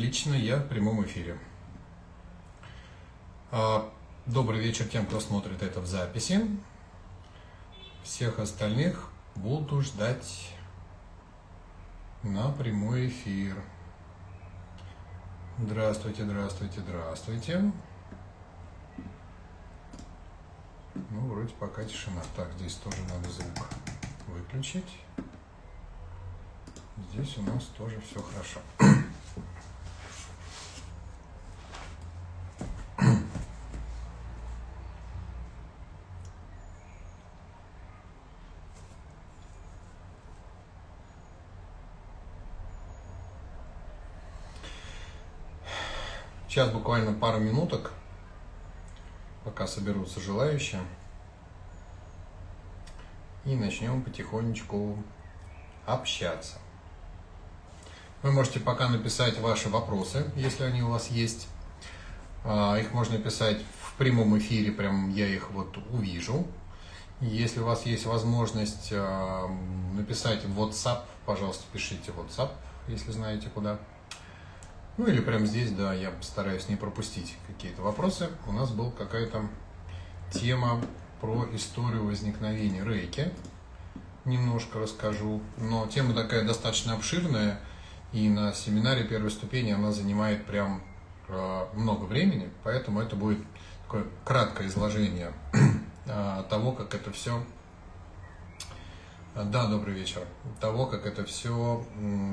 Отлично, я в прямом эфире. А, добрый вечер тем, кто смотрит это в записи. Всех остальных буду ждать на прямой эфир. Здравствуйте, здравствуйте, здравствуйте. Ну, вроде пока тишина. Так, здесь тоже надо звук выключить. Здесь у нас тоже все хорошо. Сейчас буквально пару минуток, пока соберутся желающие. И начнем потихонечку общаться. Вы можете пока написать ваши вопросы, если они у вас есть. А, их можно писать в прямом эфире, прям я их вот увижу. Если у вас есть возможность а, написать в WhatsApp, пожалуйста, пишите WhatsApp, если знаете куда. Ну или прямо здесь, да, я постараюсь не пропустить какие-то вопросы. У нас была какая-то тема про историю возникновения рейки. Немножко расскажу. Но тема такая достаточно обширная. И на семинаре первой ступени она занимает прям э, много времени. Поэтому это будет такое краткое изложение э, того, как это все да, добрый вечер. Того, как это все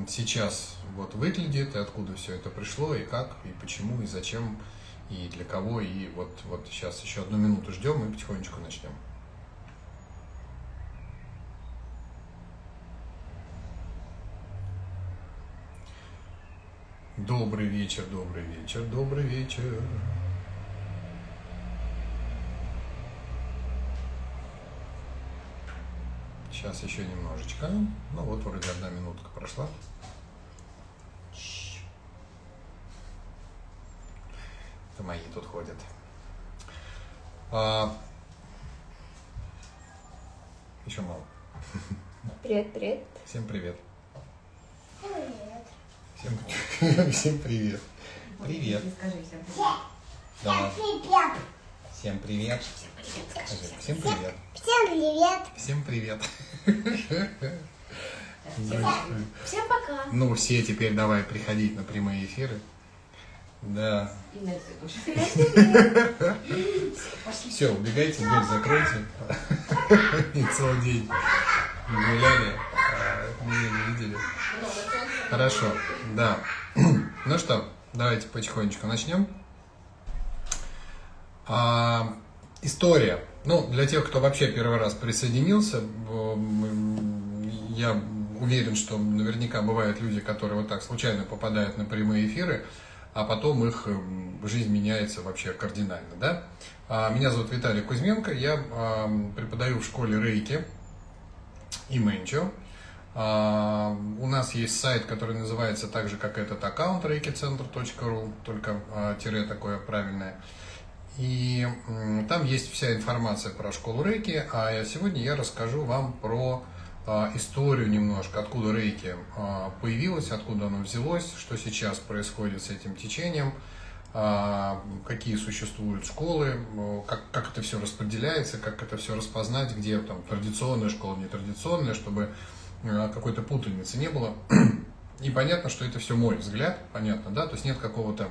сейчас вот выглядит, и откуда все это пришло, и как, и почему, и зачем, и для кого, и вот, вот сейчас еще одну минуту ждем и потихонечку начнем. Добрый вечер, добрый вечер, добрый вечер. Сейчас еще немножечко. Ну вот вроде одна минутка прошла. Это мои тут ходят. А... Еще мало. Привет, привет. Всем привет. Привет. Всем, всем привет. Привет. Скажи всем Да. Привет. Всем привет. Скажи, Всем привет. Всем привет. Всем привет. Всем пока. Ну, все теперь давай приходить на прямые эфиры. Да. Все, убегайте, дверь закройте. И целый день гуляли, а меня не видели. Хорошо, да. Ну что, давайте потихонечку начнем. А, история. Ну, для тех, кто вообще первый раз присоединился, я уверен, что наверняка бывают люди, которые вот так случайно попадают на прямые эфиры, а потом их жизнь меняется вообще кардинально, да? А, меня зовут Виталий Кузьменко, я преподаю в школе Рейки и Менчо. А, у нас есть сайт, который называется так же, как этот аккаунт reikicenter.ru, только а, тире такое правильное. И там есть вся информация про школу рейки, а сегодня я расскажу вам про а, историю немножко, откуда рейки а, появилась, откуда оно взялось, что сейчас происходит с этим течением, а, какие существуют школы, как, как это все распределяется, как это все распознать, где там традиционная школа, нетрадиционная, чтобы какой-то путаницы не было. И понятно, что это все мой взгляд, понятно, да, то есть нет какого-то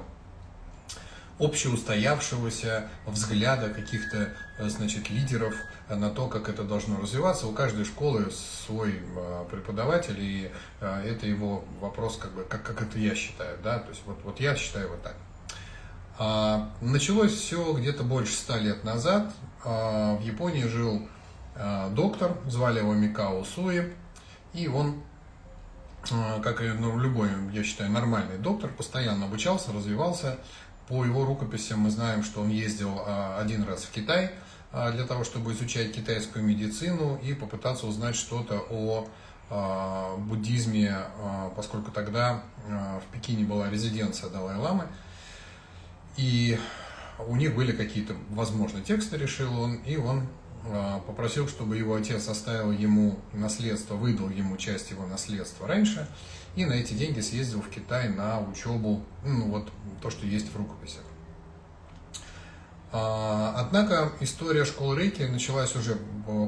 общеустоявшегося взгляда каких-то, значит, лидеров на то, как это должно развиваться. У каждой школы свой а, преподаватель, и а, это его вопрос, как бы, как, как это я считаю, да, то есть вот, вот я считаю вот так. А, началось все где-то больше ста лет назад. В Японии жил доктор, звали его Микао Суи, и он как и ну, любой, я считаю, нормальный доктор, постоянно обучался, развивался, по его рукописям мы знаем, что он ездил а, один раз в Китай а, для того, чтобы изучать китайскую медицину и попытаться узнать что-то о а, буддизме, поскольку тогда в Пекине была резиденция Далай-Ламы. И у них были какие-то, возможно, тексты, решил он, и он попросил, чтобы его отец оставил ему наследство, выдал ему часть его наследства раньше, и на эти деньги съездил в Китай на учебу, ну вот то, что есть в рукописях. А, однако история школы Рейки началась уже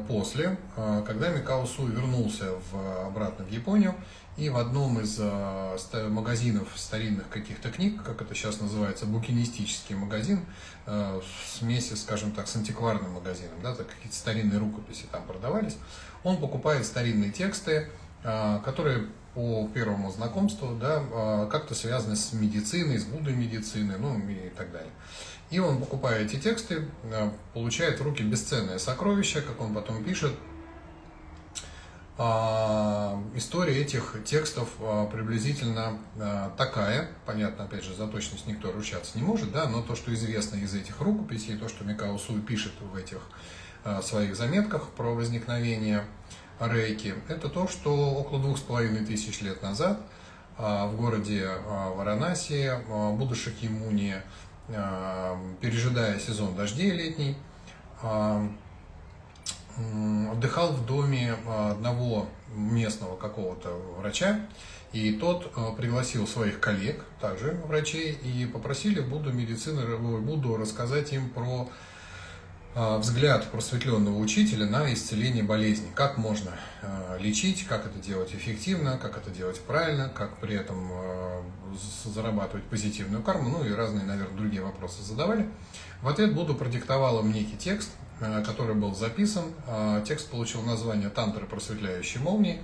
после, а, когда Микао Су вернулся в, обратно в Японию и в одном из а, магазинов старинных каких-то книг, как это сейчас называется, букинистический магазин, смеси, скажем так, с антикварным магазином, да, какие-то старинные рукописи там продавались, он покупает старинные тексты, которые по первому знакомству, да, как-то связаны с медициной, с будой медицины, ну и так далее. И он, покупая эти тексты, э, получает в руки бесценное сокровище, как он потом пишет. А, история этих текстов а, приблизительно а, такая, понятно, опять же, за точность никто ручаться не может, да, но то, что известно из этих рукописей, то, что Микао Суй пишет в этих своих заметках про возникновение рейки, это то, что около двух с половиной тысяч лет назад в городе Варанаси Будда Шакьямуни пережидая сезон дождей летний, отдыхал в доме одного местного какого-то врача, и тот а, пригласил своих коллег, также врачей, и попросили Будду медицины, Будду рассказать им про а, взгляд просветленного учителя на исцеление болезни. Как можно а, лечить, как это делать эффективно, как это делать правильно, как при этом зарабатывать позитивную карму, ну и разные, наверное, другие вопросы задавали. В ответ Будда продиктовал им некий текст, который был записан. А, текст получил название «Тантры просветляющей молнии».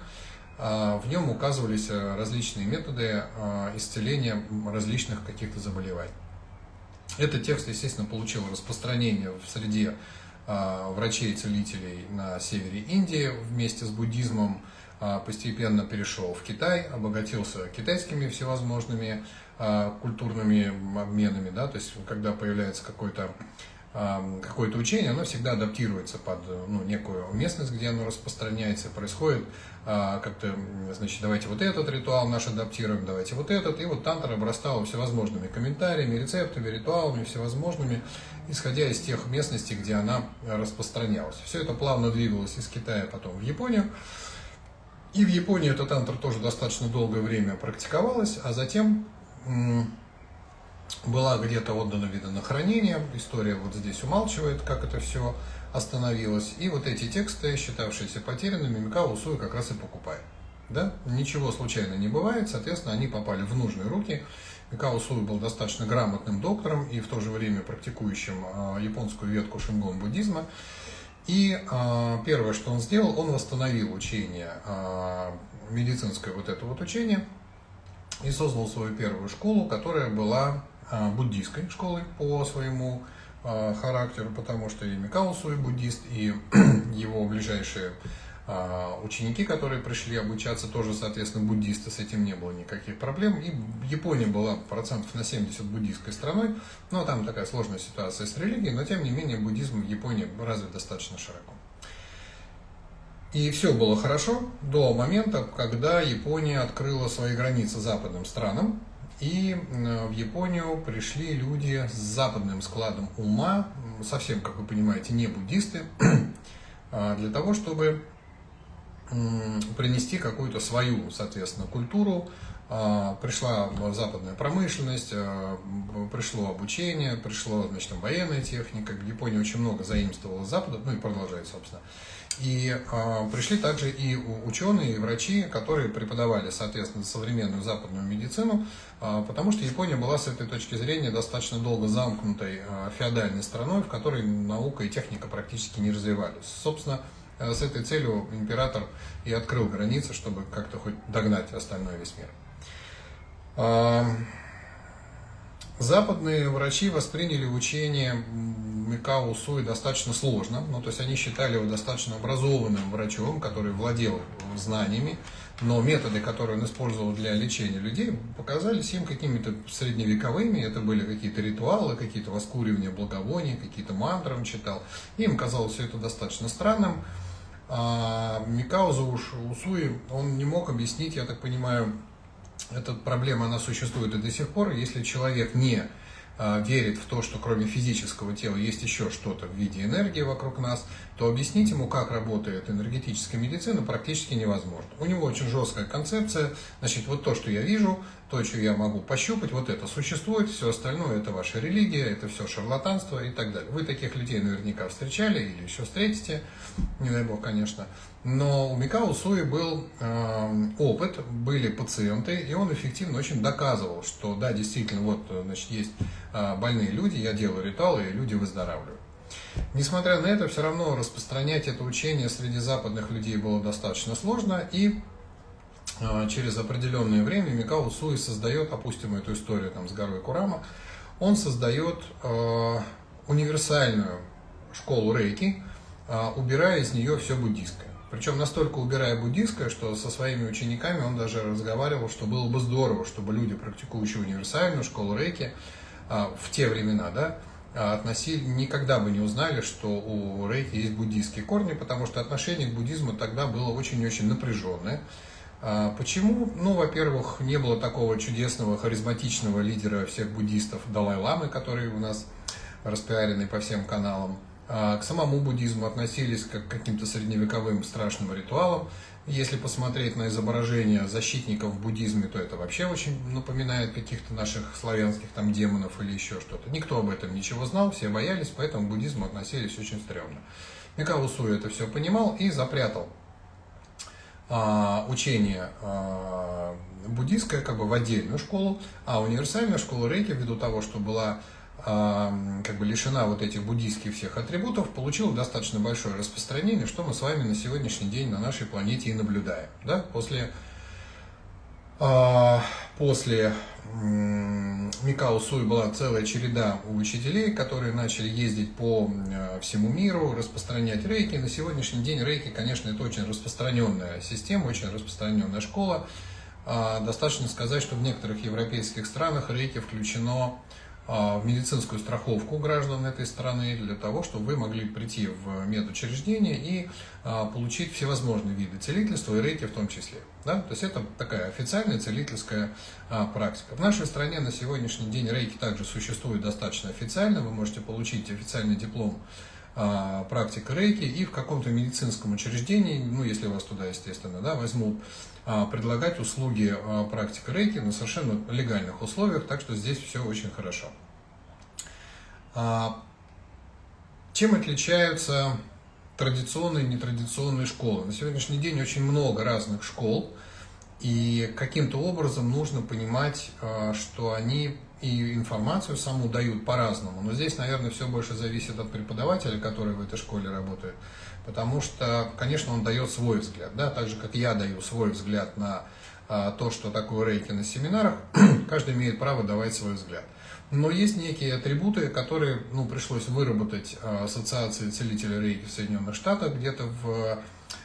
А, в нем указывались различные методы а, исцеления различных каких-то заболеваний. Этот текст, естественно, получил распространение в среде врачей-целителей на севере Индии вместе с буддизмом, а, постепенно перешел в Китай, обогатился китайскими всевозможными а, культурными обменами, да, то есть когда появляется какой-то а, какое-то учение, оно всегда адаптируется под ну, некую местность, где оно распространяется, происходит. Как-то, значит, давайте вот этот ритуал наш адаптируем, давайте вот этот, и вот тантра обрастала всевозможными комментариями, рецептами, ритуалами всевозможными, исходя из тех местностей, где она распространялась. Все это плавно двигалось из Китая потом в Японию, и в Японии этот тантр тоже достаточно долгое время практиковалась, а затем была где-то отдана вида на хранение. История вот здесь умалчивает, как это все остановилось. И вот эти тексты, считавшиеся потерянными, Микао Усуи как раз и покупает. Да? Ничего случайно не бывает, соответственно, они попали в нужные руки. Микао Суи был достаточно грамотным доктором и в то же время практикующим а, японскую ветку шингон буддизма. И э, первое, что он сделал, он восстановил учение, э, медицинское вот это вот учение, и создал свою первую школу, которая была буддийской школой по своему э, характеру, потому что и Микао Суи буддист, и его ближайшие а, ученики, которые пришли обучаться, тоже, соответственно, буддисты, с этим не было никаких проблем. И Япония была процентов на 70 буддийской страной, но там такая сложная ситуация с религией, но тем не менее буддизм в Японии развит достаточно широко. И все было хорошо до момента, когда Япония открыла свои границы западным странам, и в Японию пришли люди с западным складом ума, совсем, как вы понимаете, не буддисты, а, для того, чтобы принести какую-то свою, соответственно, культуру. А, пришла западная промышленность, а, пришло обучение, пришло, значит, военная техника. Япония очень много заимствовала Запада, ну и продолжает, собственно. И э, пришли также и ученые, и врачи, которые преподавали, соответственно, современную западную медицину, э, потому что Япония была с этой точки зрения достаточно долго замкнутой э, феодальной страной, в которой наука и техника практически не развивались. Собственно, Э, с этой целью император и открыл границы, чтобы как-то хоть догнать остальной весь мир. Западные врачи восприняли учение Микао Суи достаточно сложно, ну, то есть они считали его достаточно образованным врачом, который владел знаниями, но методы, которые он использовал для лечения людей, показались им какими-то средневековыми, это были какие-то ритуалы, какие-то воскуривания благовоний, какие-то мантры он читал, им казалось все это достаточно странным, а Микауза Усуи, он не мог объяснить, я так понимаю, эта проблема, она существует и до сих пор, если человек не а, верит в то, что кроме физического тела есть еще что-то в виде энергии вокруг нас, то объяснить ему, как работает энергетическая медицина, практически невозможно. У него очень жесткая концепция, значит, вот то, что я вижу, то, что я могу пощупать, вот это существует, все остальное это ваша религия, это все шарлатанство и так далее. Вы таких людей наверняка встречали или еще встретите, не дай бог, конечно. Но у Микао Суи был э, опыт, были пациенты, и он эффективно очень доказывал, что да, действительно, вот, значит, есть э, больные люди, я делаю ритуалы, и люди выздоравливают. Несмотря на это, все равно распространять это учение среди западных людей было достаточно сложно, и э, через определенное время Микао Суи создает, опустим эту историю там, с горой Курама, он создает э, универсальную школу рейки, э, убирая из нее все буддийское. Причем настолько убирая буддийское, что со своими учениками он даже разговаривал, что было бы здорово, чтобы люди, практикующие универсальную школу рейки а, в те времена, да, а, относили, никогда бы не узнали, что у рейки есть буддийские корни, потому что отношение к буддизму тогда было очень-очень напряженное. А, почему? Ну, во-первых, не было такого чудесного, харизматичного лидера всех буддистов Далай-Ламы, который у нас распиаренный по всем каналам. А, к самому буддизму относились как к каким-то средневековым страшным ритуалам. Если посмотреть на изображения защитников в буддизме, то это вообще очень напоминает каких-то наших славянских там демонов или еще что-то. Никто об этом ничего знал, все боялись, поэтому к буддизму относились очень стрёмно. Микао Суи это все понимал и запрятал а, учение а, буддийское как бы в отдельную школу, а универсальная школа рейки, ввиду того, что была как бы лишена вот этих буддийских всех атрибутов, получила достаточно большое распространение, что мы с вами на сегодняшний день на нашей планете и наблюдаем. Да? После, а, после Микао Суи была целая череда учителей, которые начали ездить по всему миру, распространять рейки. На сегодняшний день рейки, конечно, это очень распространенная система, очень распространенная школа. А, достаточно сказать, что в некоторых европейских странах рейки включено медицинскую страховку граждан этой страны для того, чтобы вы могли прийти в медучреждение и а, получить всевозможные виды целительства и рейки в том числе. Да? То есть это такая официальная целительская а, практика. В нашей стране на сегодняшний день рейки также существует достаточно официально. Вы можете получить официальный диплом практика рейки и в каком-то медицинском учреждении, ну если вас туда, естественно, да, возьмут, предлагать услуги практика рейки на совершенно легальных условиях, так что здесь все очень хорошо. Чем отличаются традиционные и нетрадиционные школы? На сегодняшний день очень много разных школ, и каким-то образом нужно понимать, что они и информацию саму дают по-разному. Но здесь, наверное, все больше зависит от преподавателя, который в этой школе работает. Потому что, конечно, он дает свой взгляд, да, так же, как я даю свой взгляд на а, то, что такое рейки на семинарах, каждый имеет право давать свой взгляд. Но есть некие атрибуты, которые ну, пришлось выработать а, Ассоциации целителей рейки в Соединенных Штатах. Где-то в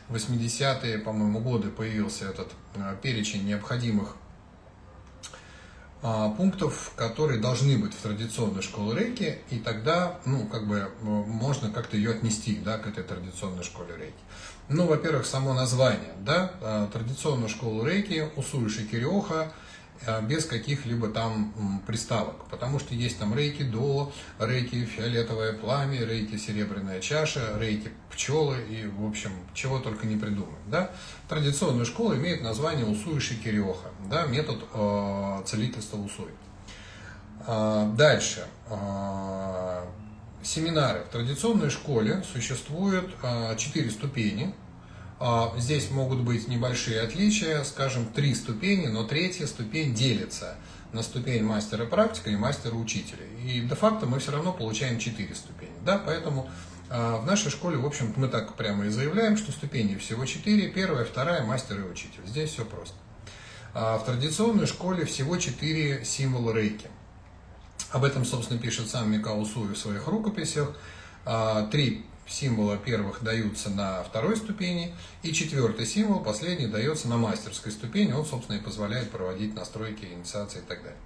80-е, по-моему, годы появился этот а, перечень необходимых пунктов, которые должны быть в традиционной школе рейки, и тогда, ну, как бы, можно как-то ее отнести, да, к этой традиционной школе рейки. Ну, во-первых, само название, да, а, традиционная школа рейки, Усуи Шикириоха, а, без каких-либо там приставок, потому что есть там рейки до, рейки фиолетовое пламя, рейки серебряная чаша, рейки пчелы и, в общем, чего только не придумают. Да? Традиционная школа имеет название Усуи Шикириоха, да, метод э, целительства Усуи. А, дальше. А, семинары. В традиционной школе существует а, четыре ступени – здесь могут быть небольшие отличия, скажем, три ступени, но третья ступень делится на ступень мастера практика и мастера учителя. И де-факто мы все равно получаем четыре ступени. Да? Поэтому а, в нашей школе, в общем мы так прямо и заявляем, что ступеней всего четыре. Первая, вторая, мастер и учитель. Здесь все просто. А в традиционной школе всего четыре символа рейки. Об этом, собственно, пишет сам Микао в своих рукописях. Три символа первых даются на второй ступени, и четвертый символ, последний, дается на мастерской ступени, он, собственно, и позволяет проводить настройки, инициации и так далее.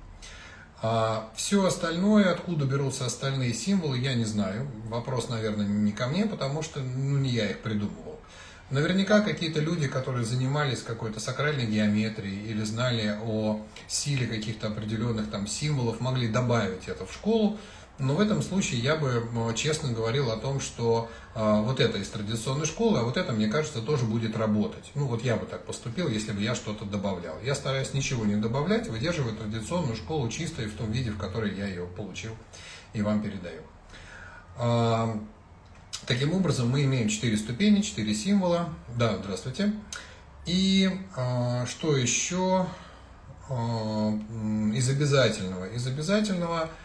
А все остальное, откуда берутся остальные символы, я не знаю. Вопрос, наверное, не ко мне, потому что ну, не я их придумывал. Наверняка какие-то люди, которые занимались какой-то сакральной геометрией или знали о силе каких-то определенных там символов, могли добавить это в школу, но в этом случае я бы честно говорил о том, что э, вот это из традиционной школы, а вот это, мне кажется, тоже будет работать. Ну вот я бы так поступил, если бы я что-то добавлял. Я стараюсь ничего не добавлять, выдерживаю традиционную школу чистой в том виде, в которой я ее получил и вам передаю. Э, таким образом, мы имеем 4 ступени, 4 символа. Да, здравствуйте. И э, что еще из обязательного? Из обязательного –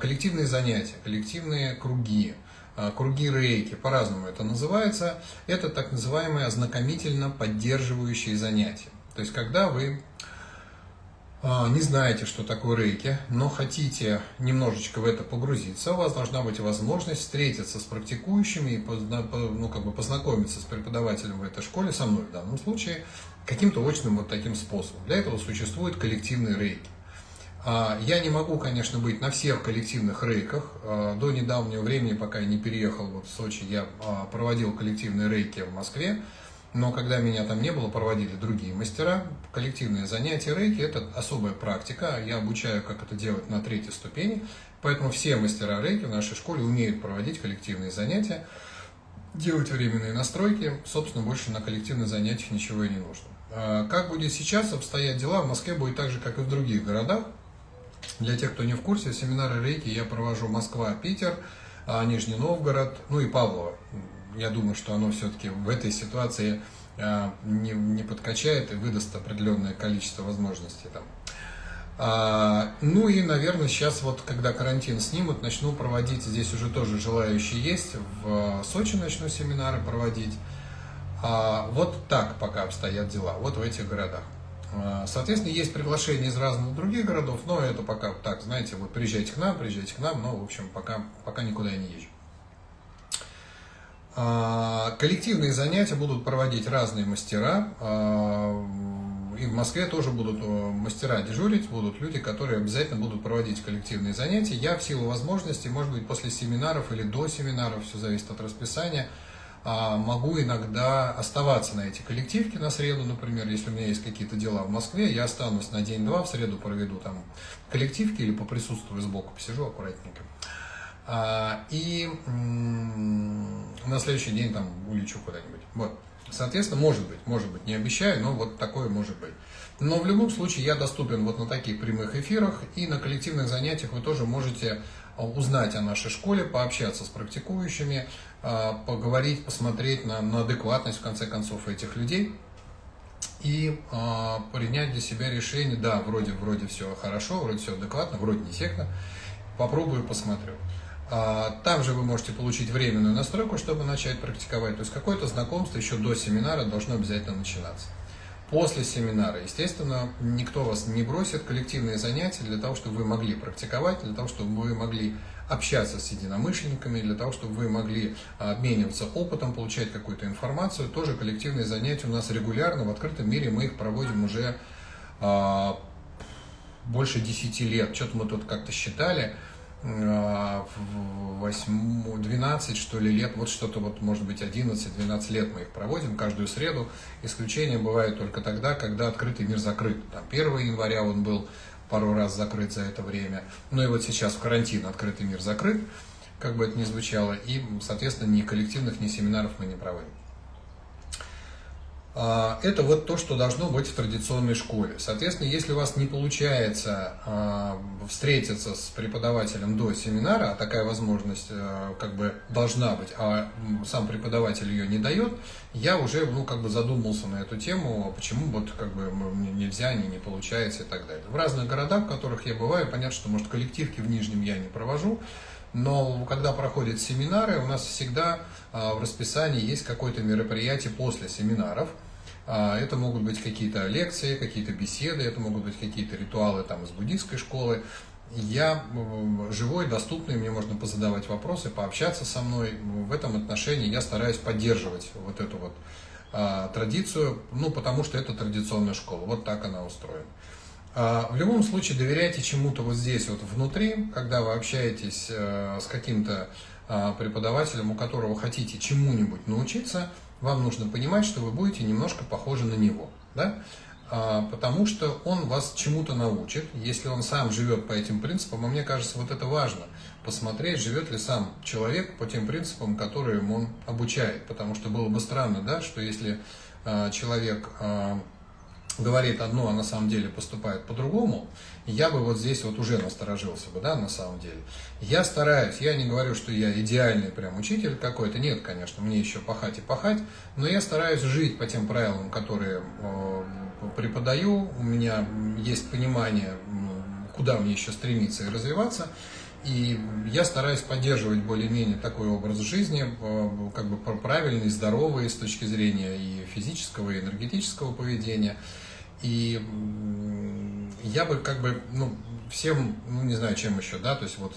коллективные занятия, коллективные круги, а, круги рейки, по-разному это называется, это так называемые ознакомительно поддерживающие занятия. То есть, когда вы а, не знаете, что такое рейки, но хотите немножечко в это погрузиться, у вас должна быть возможность встретиться с практикующими и ну, как бы познакомиться с преподавателем в этой школе, со мной в данном случае, каким-то очным вот таким способом. Для этого существует коллективный рейки. А, я не могу, конечно, быть на всех коллективных рейках. А, до недавнего времени, пока я не переехал вот в Сочи, я а, проводил коллективные рейки в Москве. Но когда меня там не было, проводили другие мастера. Коллективные занятия рейки – это особая практика. Я обучаю, как это делать на третьей ступени. Поэтому все мастера рейки в нашей школе умеют проводить коллективные занятия, делать временные настройки. Собственно, больше на коллективных занятиях ничего и не нужно. Как будет сейчас обстоять дела, в Москве будет так же, как и в других городах. Для тех, кто не в курсе, семинары рейки я провожу Москва, Питер, а, Нижний Новгород, ну и Павлово. Я думаю, что оно все-таки в этой ситуации а, не, не подкачает и выдаст определенное количество возможностей там. А, ну и, наверное, сейчас вот, когда карантин снимут, начну проводить, здесь уже тоже желающие есть, в Сочи начну семинары проводить. А, вот так пока обстоят дела, вот в этих городах. А, соответственно, есть приглашения из разных других городов, но это пока так, знаете, вот приезжайте к нам, приезжайте к нам, но, в общем, пока, пока никуда я не езжу. А, коллективные занятия будут проводить разные мастера. А, и в Москве тоже будут мастера дежурить, будут люди, которые обязательно будут проводить коллективные занятия. Я в силу возможностей, может быть, после семинаров или до семинаров, все зависит от расписания, могу иногда оставаться на эти коллективки на среду, например, если у меня есть какие-то дела в Москве, я останусь на день-два, в среду проведу там коллективки или поприсутствую сбоку, посижу аккуратненько. А, и на следующий день там улечу куда-нибудь. Вот. Соответственно, может быть, может быть, не обещаю, но вот такое может быть. Но в любом случае я доступен вот на таких прямых эфирах и на коллективных занятиях вы тоже можете узнать о нашей школе, пообщаться с практикующими, а, поговорить, посмотреть на, на адекватность, в конце концов, этих людей и э, принять для себя решение, да, вроде, вроде все хорошо, вроде все адекватно, вроде не секта, попробую, посмотрю. А, там же вы можете получить временную настройку, чтобы начать практиковать. То есть какое-то знакомство еще до семинара должно обязательно начинаться. После семинара, естественно, никто вас не бросит, коллективные занятия для того, чтобы вы могли практиковать, для того, чтобы вы могли общаться с единомышленниками, для того, чтобы вы могли обмениваться опытом, получать какую-то информацию. Тоже коллективные занятия у нас регулярно, в открытом мире мы их проводим уже а, больше 10 лет. Что-то мы тут как-то считали, 8, 12 что ли лет, вот что-то вот может быть 11-12 лет мы их проводим каждую среду. Исключение бывает только тогда, когда открытый мир закрыт. Там 1 января он был пару раз закрыт за это время. Ну и вот сейчас в карантин открытый мир закрыт, как бы это ни звучало, и, соответственно, ни коллективных, ни семинаров мы не проводим. А, это вот то, что должно быть в традиционной школе. Соответственно, если у вас не получается а, встретиться с преподавателем до семинара, а такая возможность а, как бы должна быть, а сам преподаватель ее не дает, я уже ну, как бы задумался на эту тему, почему вот как бы нельзя, не, не получается и так далее. В разных городах, в которых я бываю, понятно, что может коллективки в Нижнем я не провожу, но когда проходят семинары, у нас всегда в расписании есть какое-то мероприятие после семинаров – это могут быть какие-то лекции, какие-то беседы, это могут быть какие-то ритуалы там из буддийской школы. Я живой, доступный, мне можно позадавать вопросы, пообщаться со мной. В этом отношении я стараюсь поддерживать вот эту вот а, традицию, ну, потому что это традиционная школа, вот так она устроена. А, в любом случае доверяйте чему-то вот здесь вот внутри, когда вы общаетесь э, с каким-то а, преподавателем, у которого хотите чему-нибудь научиться, вам нужно понимать, что вы будете немножко похожи на него. Да? А, потому что он вас чему-то научит, если он сам живет по этим принципам, и мне кажется, вот это важно, посмотреть, живет ли сам человек по тем принципам, которым он обучает, потому что было бы странно, да, что если а, человек а, говорит одно, а на самом деле поступает по-другому, я бы вот здесь вот уже насторожился бы, да, на самом деле. Я стараюсь, я не говорю, что я идеальный прям учитель какой-то, нет, конечно, мне еще пахать и пахать, но я стараюсь жить по тем правилам, которые э, преподаю, у меня есть понимание, куда мне еще стремиться и развиваться, и я стараюсь поддерживать более-менее такой образ жизни, э, как бы правильный, здоровый с точки зрения и физического, и энергетического поведения. И я бы как бы, ну, всем, ну, не знаю, чем еще, да, то есть вот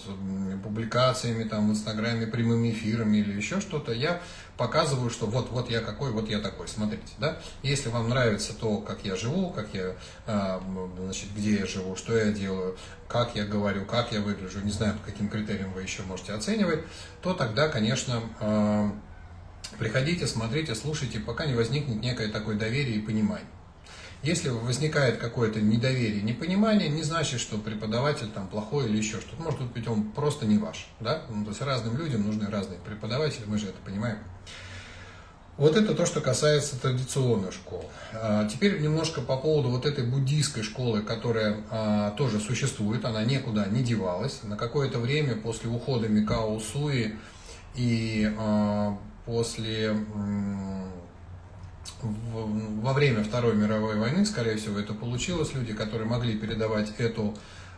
публикациями там в Инстаграме, прямыми эфирами или еще что-то, я показываю, что вот, вот я какой, вот я такой, смотрите, да. Если вам нравится то, как я живу, как я, а, значит, где я живу, что я делаю, как я говорю, как я выгляжу, не знаю, по каким критериям вы еще можете оценивать, то тогда, конечно, а, приходите, смотрите, слушайте, пока не возникнет некое такое доверие и понимание. Если возникает какое-то недоверие, непонимание, не значит, что преподаватель там плохой или еще что-то. Может быть, он просто не ваш. Да? Ну, то есть разным людям нужны разные преподаватели, мы же это понимаем. Вот это то, что касается традиционной школы. А, теперь немножко по поводу вот этой буддийской школы, которая а, тоже существует, она никуда не девалась. На какое-то время после ухода Микао Суи и а, после во время Второй мировой войны, скорее всего, это получилось. Люди, которые могли передавать эту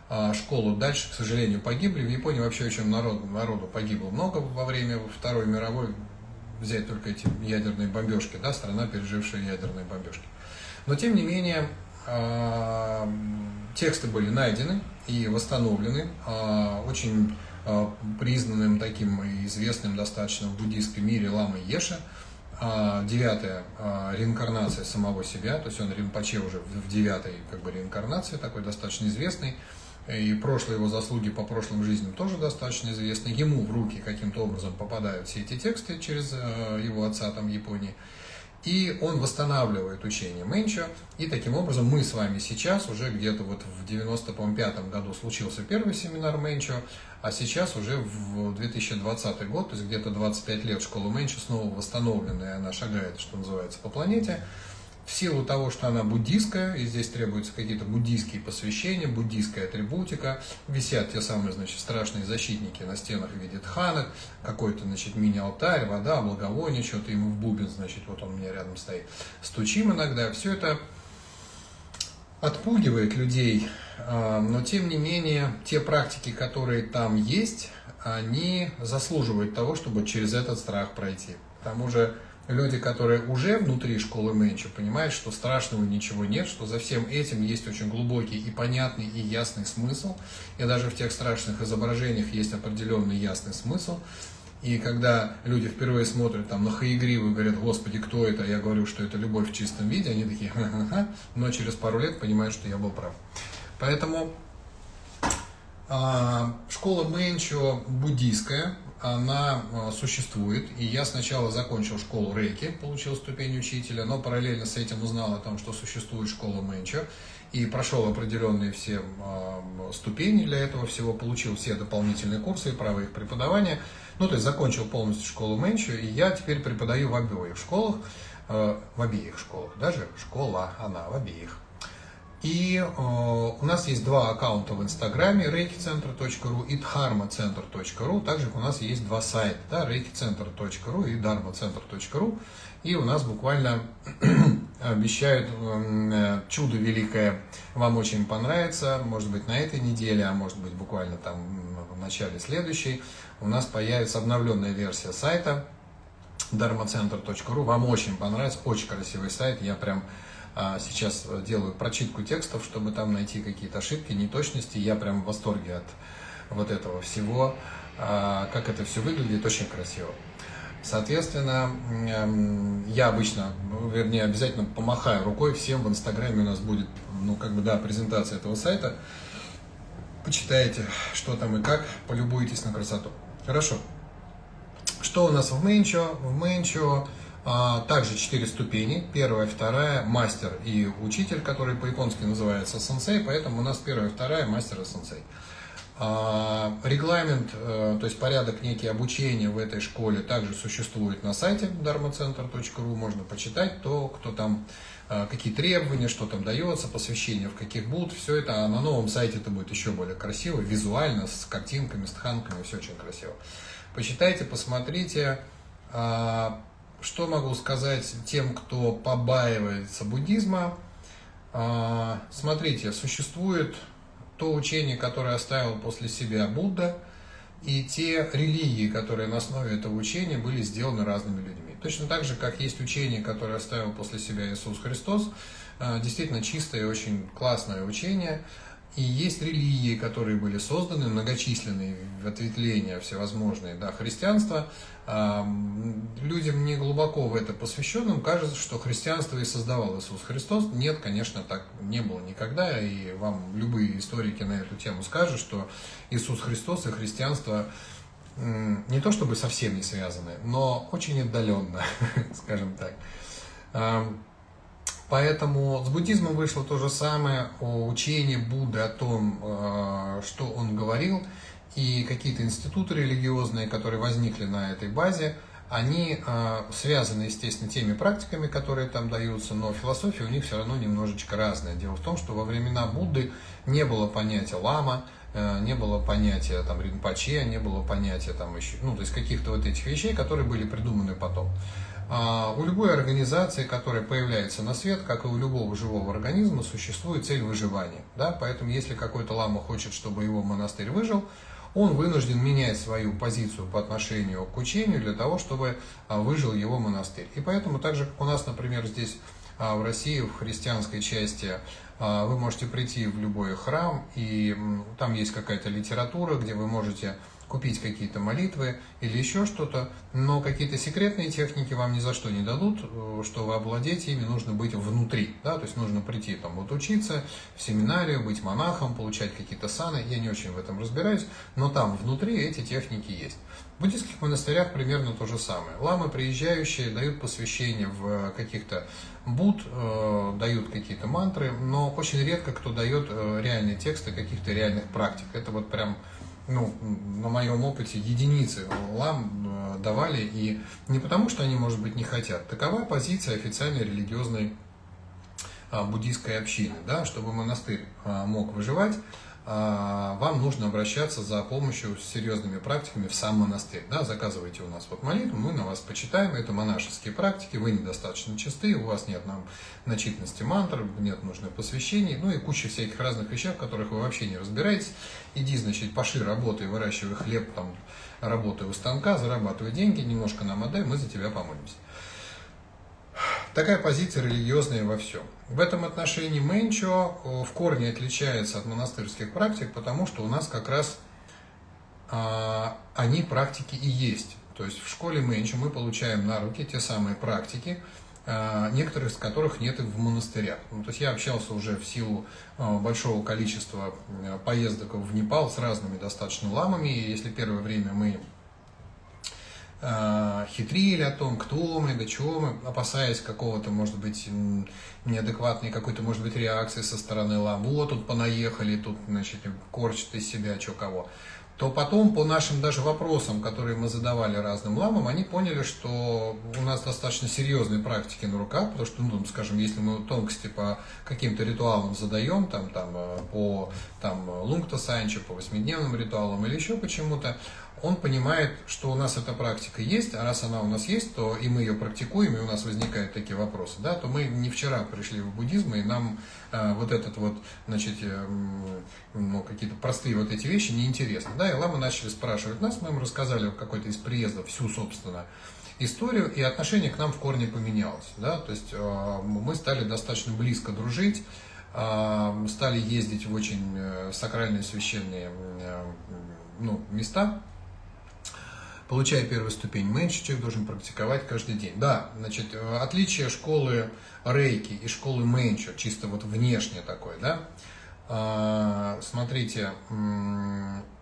а, школу дальше, к сожалению, погибли. В Японии вообще очень народ, народу погибло много во время Второй мировой. Взять только эти ядерные бомбежки, да, страна, пережившая ядерные бомбежки. Но, тем не менее, а, тексты были найдены и восстановлены а, очень признанным таким известным достаточно в буддийском мире ламой Еша – девятая а, реинкарнация самого себя, то есть он Ринпоче уже в девятой как бы реинкарнации, такой достаточно известный, и прошлые его заслуги по прошлым жизням тоже достаточно известны. Ему в руки каким-то образом попадают все эти тексты через а, его отца там Японии. И он восстанавливает учение Мэнчо, и таким образом мы с вами сейчас, уже где-то вот в 95 году случился первый семинар Мэнчо, а сейчас уже в 2020 год, то есть где-то 25 лет школа Мэнчо снова восстановленная, она шагает, что называется, по планете в силу того, что она буддийская, и здесь требуются какие-то буддийские посвящения, буддийская атрибутика, висят те самые, значит, страшные защитники на стенах в виде тханок, какой-то, значит, мини-алтарь, вода, благовоние, что-то ему в бубен, значит, вот он у меня рядом стоит. Стучим иногда, все это отпугивает людей, а, но тем не менее, те практики, которые там есть, они заслуживают того, чтобы через этот страх пройти. К тому же люди, которые уже внутри школы Мэнчо, понимают, что страшного ничего нет, что за всем этим есть очень глубокий и понятный и ясный смысл. И даже в тех страшных изображениях есть определенный ясный смысл. И когда люди впервые смотрят там на Хаигриву и говорят, господи, кто это? Я говорю, что это любовь в чистом виде, они такие, ха-ха-ха, но через пару лет понимают, что я был прав. Поэтому а, школа Мэнчо буддийская, она а, существует. И я сначала закончил школу рейки, получил ступень учителя, но параллельно с этим узнал о том, что существует школа Мэнчо. И прошел определенные все а, ступени для этого всего, получил все дополнительные курсы и право их преподавания. Ну, то есть закончил полностью школу Мэнчо, и я теперь преподаю в обеих школах, а, в обеих школах, даже школа, она в обеих. И э, у нас есть два аккаунта в Инстаграме, reikicenter.ru и dharmacenter.ru. Также у нас есть два сайта, да, reikicenter.ru и dharmacenter.ru. И у нас буквально обещают э, чудо великое вам очень понравится. Может быть на этой неделе, а может быть буквально там в начале следующей. У нас появится обновленная версия сайта dharmacenter.ru. Вам очень понравится, очень красивый сайт. Я прям сейчас делаю прочитку текстов, чтобы там найти какие-то ошибки, неточности. Я прям в восторге от вот этого всего. А, как это все выглядит, очень красиво. Соответственно, я обычно, вернее, обязательно помахаю рукой всем в Инстаграме у нас будет, ну, как бы, да, презентация этого сайта. Почитаете, что там и как, полюбуйтесь на красоту. Хорошо. Что у нас в Мэнчо? В Мэнчо а, также четыре ступени. Первая, вторая, мастер и учитель, который по-японски называется сенсей, поэтому у нас первая, вторая, мастер и сенсей. А, регламент, э, то есть порядок некий обучения в этой школе также существует на сайте dharmacenter.ru, можно почитать то, кто там, э, какие требования, что там дается, посвящение в каких будут, все это, а на новом сайте это будет еще более красиво, визуально, с картинками, с тханками, все очень красиво. Почитайте, посмотрите, а, что могу сказать тем, кто побаивается буддизма? А, смотрите, существует то учение, которое оставил после себя Будда, и те религии, которые на основе этого учения были сделаны разными людьми. Точно так же, как есть учение, которое оставил после себя Иисус Христос, а, действительно чистое и очень классное учение – и есть религии, которые были созданы, многочисленные ответвления всевозможные, да, христианство. Людям не глубоко в это посвященным кажется, что христианство и создавал Иисус Христос. Нет, конечно, так не было никогда, и вам любые историки на эту тему скажут, что Иисус Христос и христианство не то чтобы совсем не связаны, но очень отдаленно, скажем так. Поэтому с буддизмом вышло то же самое, учение Будды о том, э, что он говорил, и какие-то институты религиозные, которые возникли на этой базе, они э, связаны, естественно, теми практиками, которые там даются, но философия у них все равно немножечко разная. Дело в том, что во времена Будды не было понятия лама, не было понятия там ринпоче, не было понятия там еще, ну, то есть каких-то вот этих вещей, которые были придуманы потом. А, у любой организации, которая появляется на свет, как и у любого живого организма, существует цель выживания. Да? Поэтому если какой-то лама хочет, чтобы его монастырь выжил, он вынужден менять свою позицию по отношению к учению для того, чтобы а, выжил его монастырь. И поэтому так же, как у нас, например, здесь а, в России, в христианской части, вы можете прийти в любой храм, и там есть какая-то литература, где вы можете купить какие-то молитвы или еще что-то, но какие-то секретные техники вам ни за что не дадут, э, что вы обладаете ими, нужно быть внутри, да, то есть нужно прийти там вот учиться в семинарию, быть монахом, получать какие-то саны, я не очень в этом разбираюсь, но там внутри эти техники есть. В буддийских монастырях примерно то же самое. Ламы, приезжающие, дают посвящение в каких-то буд, э, дают какие-то мантры, но очень редко кто дает э, реальные тексты каких-то реальных практик. Это вот прям ну, на моем опыте единицы лам э, давали, и не потому, что они, может быть, не хотят. Такова позиция официальной религиозной а, буддийской общины, да, чтобы монастырь а, мог выживать, вам нужно обращаться за помощью с серьезными практиками в сам монастырь. Да, заказывайте у нас вот молитву, мы на вас почитаем. Это монашеские практики, вы недостаточно чисты, у вас нет нам начитанности мантр, нет нужных посвящений, ну и куча всяких разных вещей, в которых вы вообще не разбираетесь. Иди, значит, пошли работай, выращивай хлеб, там, работай у станка, зарабатывай деньги, немножко нам отдай, мы за тебя помолимся. Такая позиция религиозная во всем. В этом отношении Менчо э, в корне отличается от монастырских практик, потому что у нас как раз а, они практики и есть. То есть в школе Менчо мы получаем на руки те самые практики, а, некоторых из которых нет и в монастырях. Ну, то есть я общался уже в силу а, большого количества э, поездок в Непал с разными достаточно ламами, и если первое время мы хитрили о том, кто мы, до чего мы, опасаясь какого-то, может быть, неадекватной какой-то, может быть, реакции со стороны лам. Вот тут понаехали, тут, значит, корчат из себя, что кого. То потом по нашим даже вопросам, которые мы задавали разным ламам, они поняли, что у нас достаточно серьезные практики на руках, потому что, ну, скажем, если мы тонкости по каким-то ритуалам задаем, там, там, э, по там, лунгта санчо, по восьмидневным ритуалам или еще почему-то, он понимает, что у нас эта практика есть, а раз она у нас есть, то и мы ее практикуем, и у нас возникают такие вопросы, да, то мы не вчера пришли в буддизм, и нам э, вот этот вот, значит, э, ну, какие-то простые вот эти вещи неинтересны, да, и ламы начали спрашивать нас, мы им рассказали какой-то из приездов всю, собственно, историю, и отношение к нам в корне поменялось, да, то есть э, мы стали достаточно близко дружить, э, стали ездить в очень э, сакральные священные э, ну, места, получая первую ступень меньше, человек должен практиковать каждый день. Да, значит, э, отличие школы рейки и школы менчо, чисто вот внешне такое, да, А, смотрите,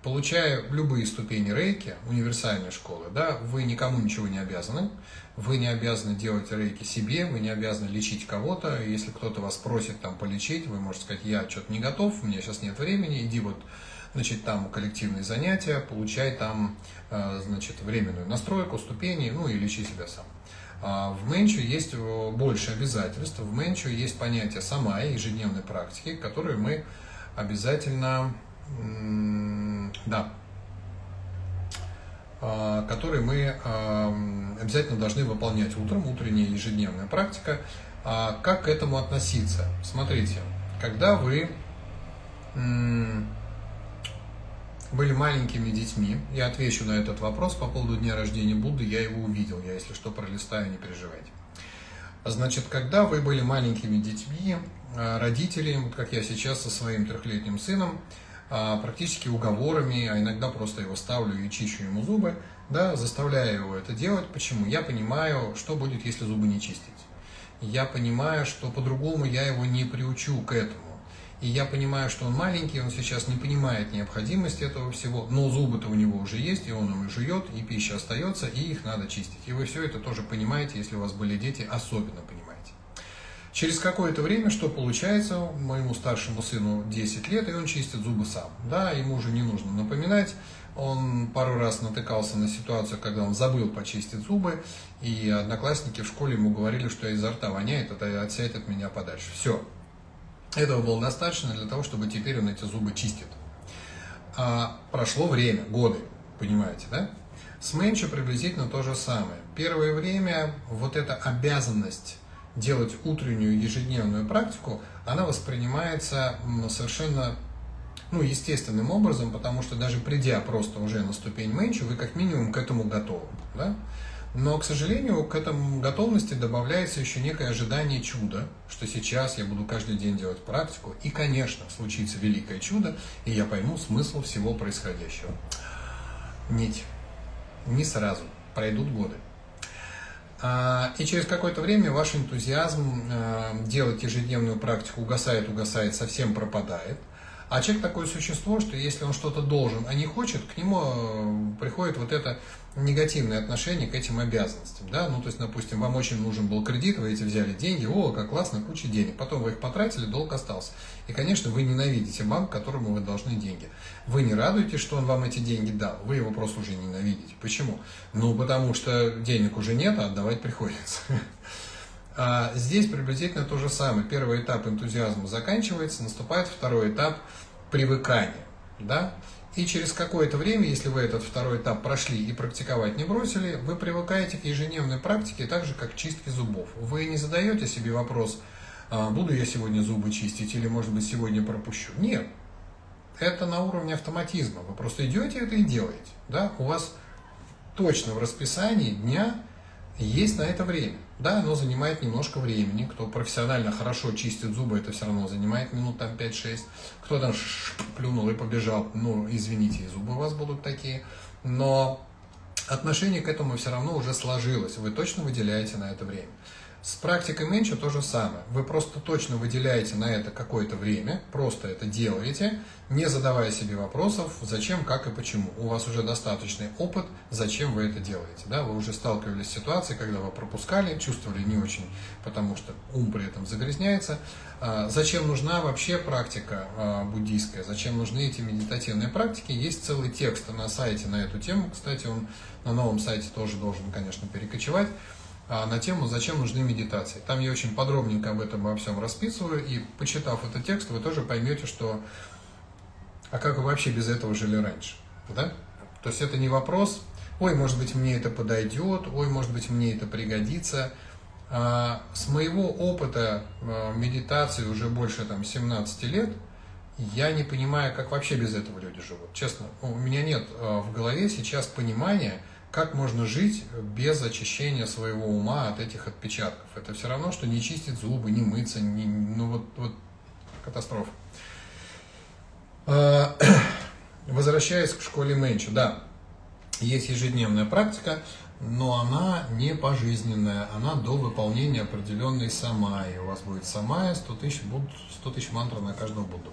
получая любые ступени рейки, универсальной школы, да, вы никому ничего не обязаны, вы не обязаны делать рейки себе, вы не обязаны лечить кого-то. Если кто-то вас просит там полечить, вы можете сказать, я что-то не готов, у меня сейчас нет времени, иди вот значит, там коллективные занятия, получай там, значит, временную настройку, ступени, ну и лечи себя сам. А в Менчу есть э, больше обязательств, в Менчу есть понятие сама ежедневной практики, которые мы обязательно, да, а, которые мы обязательно должны выполнять утром, утренняя ежедневная практика. А как к этому относиться? Смотрите, когда вы были маленькими детьми, я отвечу на этот вопрос по поводу дня рождения Будды, я его увидел, я если что пролистаю, не переживайте. Значит, когда вы были маленькими детьми, а, родители, вот как я сейчас со своим трехлетним сыном, а, практически уговорами, а иногда просто его ставлю и чищу ему зубы, да, заставляю его это делать. Почему? Я понимаю, что будет, если зубы не чистить. Я понимаю, что по-другому я его не приучу к этому. И я понимаю, что он маленький, он сейчас не понимает необходимости этого всего, но зубы-то у него уже есть, и он их жует, и пища остается, и их надо чистить. И вы все это тоже понимаете, если у вас были дети, особенно понимаете. Через какое-то время что получается? Моему старшему сыну 10 лет, и он чистит зубы сам. Да, ему уже не нужно напоминать. Он пару раз натыкался на ситуацию, когда он забыл почистить зубы, и одноклассники в школе ему говорили, что изо рта воняет, это отсядь от меня подальше. Все, этого было достаточно для того, чтобы теперь он эти зубы чистит. А прошло время, годы, понимаете, да? С Менчо приблизительно то же самое. Первое время вот эта обязанность делать утреннюю ежедневную практику, она воспринимается совершенно ну, естественным образом, потому что даже придя просто уже на ступень Менчо, вы как минимум к этому готовы. Да? Но, к сожалению, к этому готовности добавляется еще некое ожидание чуда, что сейчас я буду каждый день делать практику, и, конечно, случится великое чудо, и я пойму смысл всего происходящего. Нить. Не сразу. Пройдут годы. А, и через какое-то время ваш энтузиазм а, делать ежедневную практику угасает, угасает, совсем пропадает. А человек такое существо, что если он что-то должен, а не хочет, к нему э, приходит вот это негативное отношение к этим обязанностям. Да? Ну, то есть, допустим, вам очень нужен был кредит, вы эти взяли деньги, о, как классно, куча денег. Потом вы их потратили, долг остался. И, конечно, вы ненавидите банк, которому вы должны деньги. Вы не радуетесь, что он вам эти деньги дал, вы его просто уже ненавидите. Почему? Ну, потому что денег уже нет, а отдавать приходится. А здесь приблизительно то же самое. Первый этап энтузиазма заканчивается, наступает второй этап привыкания. Да? И через какое-то время, если вы этот второй этап прошли и практиковать не бросили, вы привыкаете к ежедневной практике так же, как к чистке зубов. Вы не задаете себе вопрос, «А, буду я сегодня зубы чистить или, может быть, сегодня пропущу. Нет. Это на уровне автоматизма. Вы просто идете это и делаете. Да? У вас точно в расписании дня есть на это время. Да, оно занимает немножко времени. Кто профессионально хорошо чистит зубы, это все равно занимает минут там 5-6. Кто там плюнул и побежал, ну, извините, и зубы у вас будут такие. Но отношение к этому все равно уже сложилось. Вы точно выделяете на это время. С практикой меньше то же самое. Вы просто точно выделяете на это какое-то время, просто это делаете, не задавая себе вопросов, зачем, как и почему. У вас уже достаточный опыт, зачем вы это делаете. Да? Вы уже сталкивались с ситуацией, когда вы пропускали, чувствовали не очень, потому что ум при этом загрязняется. А, зачем нужна вообще практика а, буддийская, зачем нужны эти медитативные практики? Есть целый текст на сайте на эту тему. Кстати, он на новом сайте тоже должен, конечно, перекочевать. А, на тему «Зачем нужны медитации». Там я очень подробненько об этом во всем расписываю, и почитав этот текст, вы тоже поймете, что а как вы вообще без этого жили раньше, да? То есть это не вопрос, ой, может быть, мне это подойдет, ой, может быть, мне это пригодится. А с моего опыта а, медитации уже больше там 17 лет, я не понимаю, как вообще без этого люди живут. Честно, у меня нет в голове сейчас понимания, как можно жить без очищения своего ума от этих отпечатков? Это все равно, что не чистить зубы, не мыться, не, ну вот, вот катастрофа. А, возвращаясь к школе Мэнчу, да, есть ежедневная практика, но она не пожизненная, она до выполнения определенной самаи. У вас будет самая, 100 тысяч, будут 100 тысяч мантр на каждого Будду.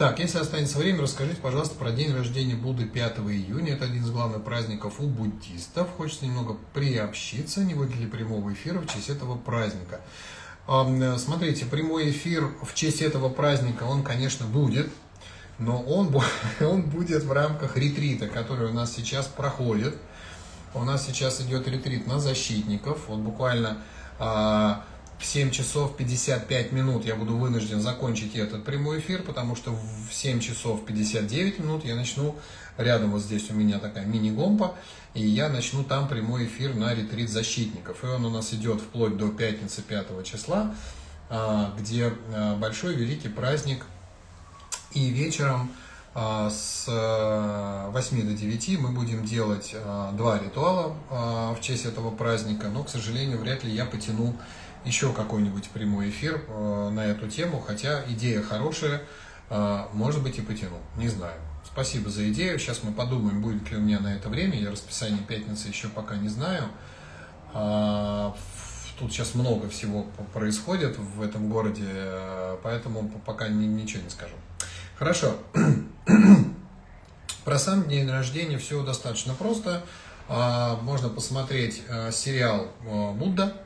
Так, если останется время, расскажите, пожалуйста, про день рождения Будды 5 июня. Это один из главных праздников у буддистов. Хочется немного приобщиться, не будет ли прямого эфира в честь этого праздника. Ам, Смотрите, прямой эфир в честь этого праздника, он, конечно, будет, но он, он будет в рамках ретрита, который у нас сейчас проходит. У нас сейчас идет ретрит на защитников. Вот буквально а, в 7 часов 55 минут я буду вынужден закончить этот прямой эфир, потому что в 7 часов 59 минут я начну, рядом вот здесь у меня такая мини-гомпа, и я начну там прямой эфир на ретрит защитников. И он у нас идет вплоть до пятницы 5 числа, а, где а, большой великий праздник и вечером а, с э, 8 до 9 мы будем делать два ритуала в честь этого праздника, но, к сожалению, вряд ли я потяну еще какой-нибудь прямой эфир э, на эту тему, хотя идея хорошая, а, может быть и потяну, не знаю. Спасибо за идею, сейчас мы подумаем, будет ли у меня на это время, я расписание пятницы еще пока не знаю. А, Тут сейчас много всего происходит в этом городе, э, поэтому пока ни- ничего не скажу. Хорошо. Про сам день рождения все достаточно просто. А, Можно посмотреть э, сериал э, «Будда»,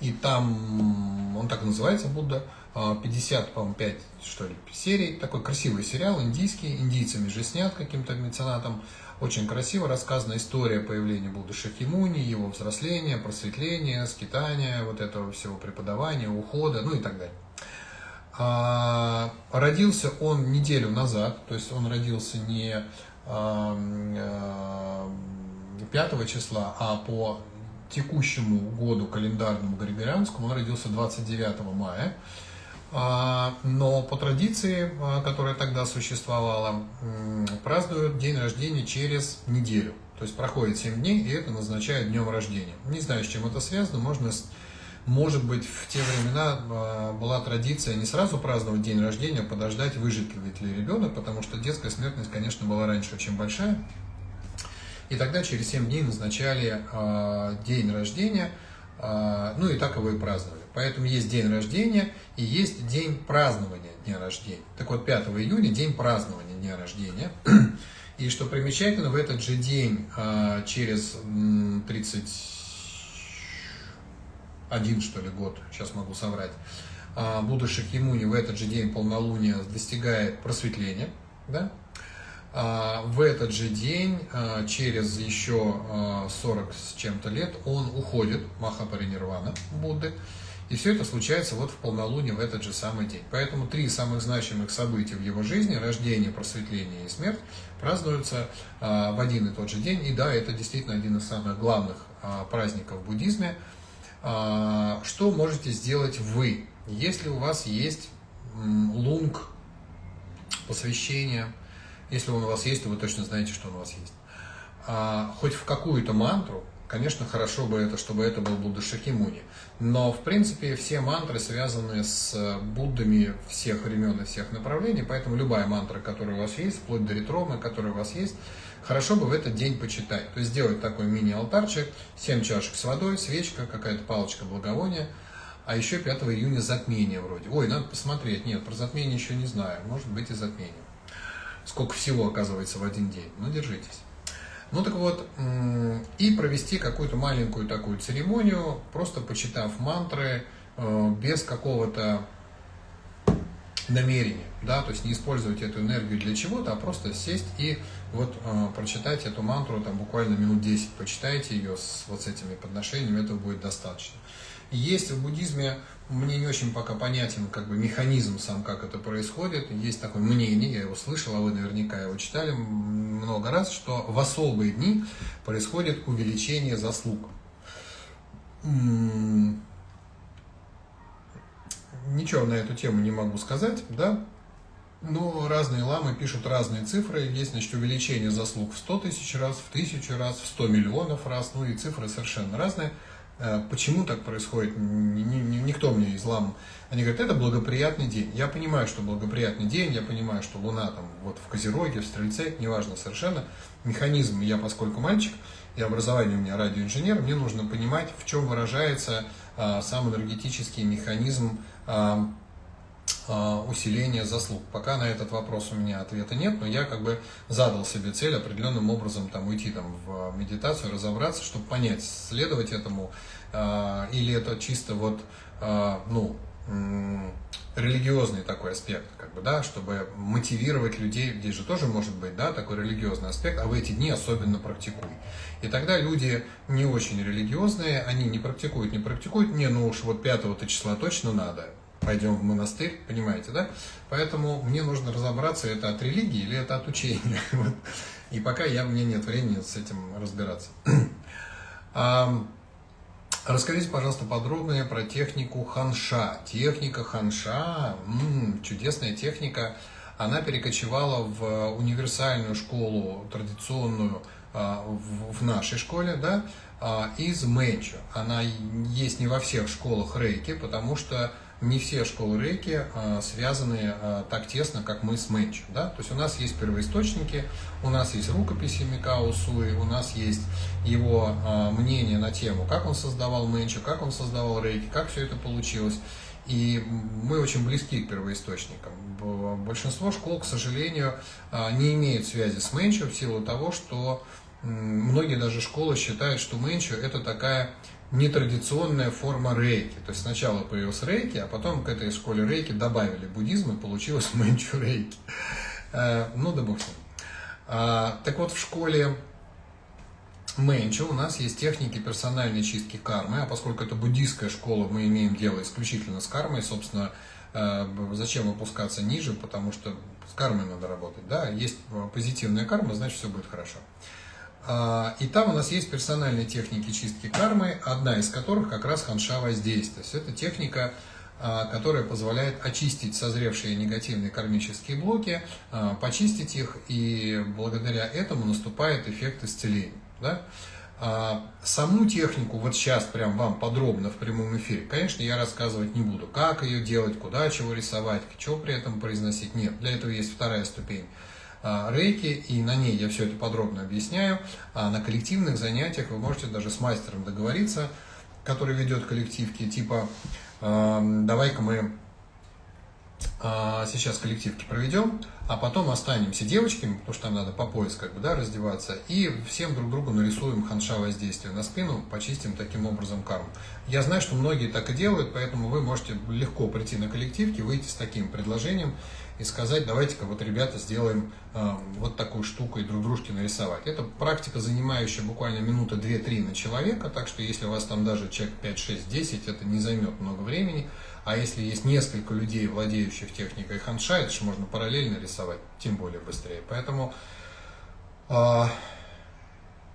и там, он так и называется «Будда», А, 50, по-моему, 5, что ли, серий. Такой красивый сериал, индийский, индийцами же снят каким-то меценатом. Очень красиво рассказана история появления Будды Шакимуни, его взросления, просветления, скитания, вот этого всего преподавания, ухода, ну и так далее. А, Родился он неделю назад, то есть он родился не а, а, 5 числа, а по текущему году календарному Григорианскому он родился 29 мая. А, Но по традиции, а, которая тогда существовала, празднуют день рождения через неделю. То есть проходит 7 дней, и это назначают днем рождения. Не знаю, с чем это связано. Можно, с- может быть, в те времена а, была традиция не сразу праздновать день рождения, а подождать, выживет ли ребенок, потому что детская смертность, конечно, была раньше очень большая. И тогда через 7 дней назначали а, день рождения, а, ну и так его и праздновали. Поэтому есть день рождения и есть день празднования дня рождения. Так вот, 5 июня день празднования дня рождения. И что примечательно, в этот же день, а, через м, 31, что ли, год, сейчас могу соврать, Будда Шакьямуни в этот же день полнолуния достигает просветления, да? А, В этот же день, а, через еще а, 40 с чем-то лет, он уходит, Махапаринирвана Будды, и все это случается вот в полнолуние в этот же самый день. Поэтому три самых значимых события в его жизни, рождение, просветление и смерть, празднуются а, в один и тот же день. И да, это действительно один из самых главных а, праздников в буддизме. А, Что можете сделать вы, если у вас есть лунг, посвящение, если он у вас есть, то вы точно знаете, что он у вас есть. А, хоть в какую-то мантру, конечно, хорошо бы это, чтобы это был Будда Шакимуни. Но, в принципе, все мантры связаны с Буддами всех времен и всех направлений, поэтому любая мантра, которая у вас есть, вплоть до ретромы, которая у вас есть, хорошо бы в этот день почитать. То есть сделать такой мини-алтарчик, 7 чашек с водой, свечка, какая-то палочка благовония, а еще 5 июня затмение вроде. Ой, надо посмотреть. Нет, про затмение еще не знаю. Может быть и затмение. Сколько всего оказывается в один день. Ну, держитесь. Ну так вот, и провести какую-то маленькую такую церемонию, просто почитав мантры, э, без какого-то намерения, да, то есть не использовать эту энергию для чего-то, а просто сесть и вот э, прочитать эту мантру, там буквально минут 10 почитайте ее с вот с этими подношениями, этого будет достаточно. Есть в буддизме, мне не очень пока понятен как бы механизм сам, как это происходит. Есть такое мнение, я его слышал, а вы наверняка его читали много раз, что в особые дни происходит увеличение заслуг. Ничего на эту тему не могу сказать, да? Но разные ламы пишут разные цифры. Есть, значит, увеличение заслуг в 100 тысяч раз, в тысячу раз, в 100 миллионов раз. Ну и цифры совершенно разные. Э, Почему так происходит, ни- ни- ни- никто мне из лам. Они говорят, это благоприятный день. Я понимаю, что благоприятный день, я понимаю, что Луна там вот в Козероге, в Стрельце, неважно совершенно. Механизм, я поскольку мальчик, и образование у меня радиоинженер, мне нужно понимать, в чем выражается а, сам энергетический механизм а, а, усиления заслуг. Пока на этот вопрос у меня ответа нет, но я как бы задал себе цель определенным образом там уйти там в медитацию, разобраться, чтобы понять, следовать этому а, или это чисто вот а, ну религиозный такой аспект, как бы, да, чтобы мотивировать людей, здесь же тоже может быть, да, такой религиозный аспект, а в эти дни особенно практикуй. И тогда люди не очень религиозные, они не практикуют, не практикуют, не, ну уж вот 5 числа точно надо, пойдем в монастырь, понимаете, да? Поэтому мне нужно разобраться, это от религии или это от учения. И пока я, мне нет времени с этим разбираться. Расскажите, пожалуйста, подробнее про технику ханша. Техника ханша, м-м, чудесная техника. Она перекочевала в универсальную школу, традиционную, а, в нашей школе, да, а, из Мэнчо. Она есть не во всех школах рейки, потому что не все школы рейки а, связаны а, так тесно, как мы с Мэнчо. Да? То есть у нас есть первоисточники, у нас есть рукописи Микао Суи, у нас есть его а, мнение на тему, как он создавал Мэнчо, как он создавал рейки, как все это получилось. И мы очень близки к первоисточникам. Большинство школ, к сожалению, не имеют связи с Мэнчо в силу того, что многие даже школы считают, что Мэнчо это такая нетрадиционная форма рейки. То есть сначала появился рейки, а потом к этой школе рейки добавили буддизм, и получилось мэнчу рейки. Э, ну да бог с ним. А, так вот, в школе Мэнчо у нас есть техники персональной чистки кармы, а поскольку это буддийская школа, мы имеем дело исключительно с кармой, собственно, э, зачем опускаться ниже, потому что с кармой надо работать, да, есть позитивная карма, значит все будет хорошо. А, и там у нас есть персональные техники чистки кармы, одна из которых как раз ханша есть это техника, а, которая позволяет очистить созревшие негативные кармические блоки, а, почистить их, и благодаря этому наступает эффект исцеления. Да? Саму технику вот сейчас прям вам подробно в прямом эфире, конечно, я рассказывать не буду, как ее делать, куда чего рисовать, что при этом произносить. Нет, для этого есть вторая ступень рейки, и на ней я все это подробно объясняю. А на коллективных занятиях вы можете даже с мастером договориться, который ведет коллективки, типа давай-ка мы а, сейчас коллективки проведем, а потом останемся девочками, потому что там надо по пояс как бы, да, раздеваться, и всем друг другу нарисуем ханша воздействия на спину, почистим таким образом карму. Я знаю, что многие так и делают, поэтому вы можете легко прийти на коллективки, выйти с таким предложением, и сказать, давайте-ка вот, ребята, сделаем э, вот такую штуку и друг дружке нарисовать. Это практика, занимающая буквально минуты 2-3 на человека, так что если у вас там даже человек 5, 6, 10, это не займет много времени. А если есть несколько людей, владеющих техникой ханша, это же можно параллельно рисовать, тем более быстрее. Поэтому э,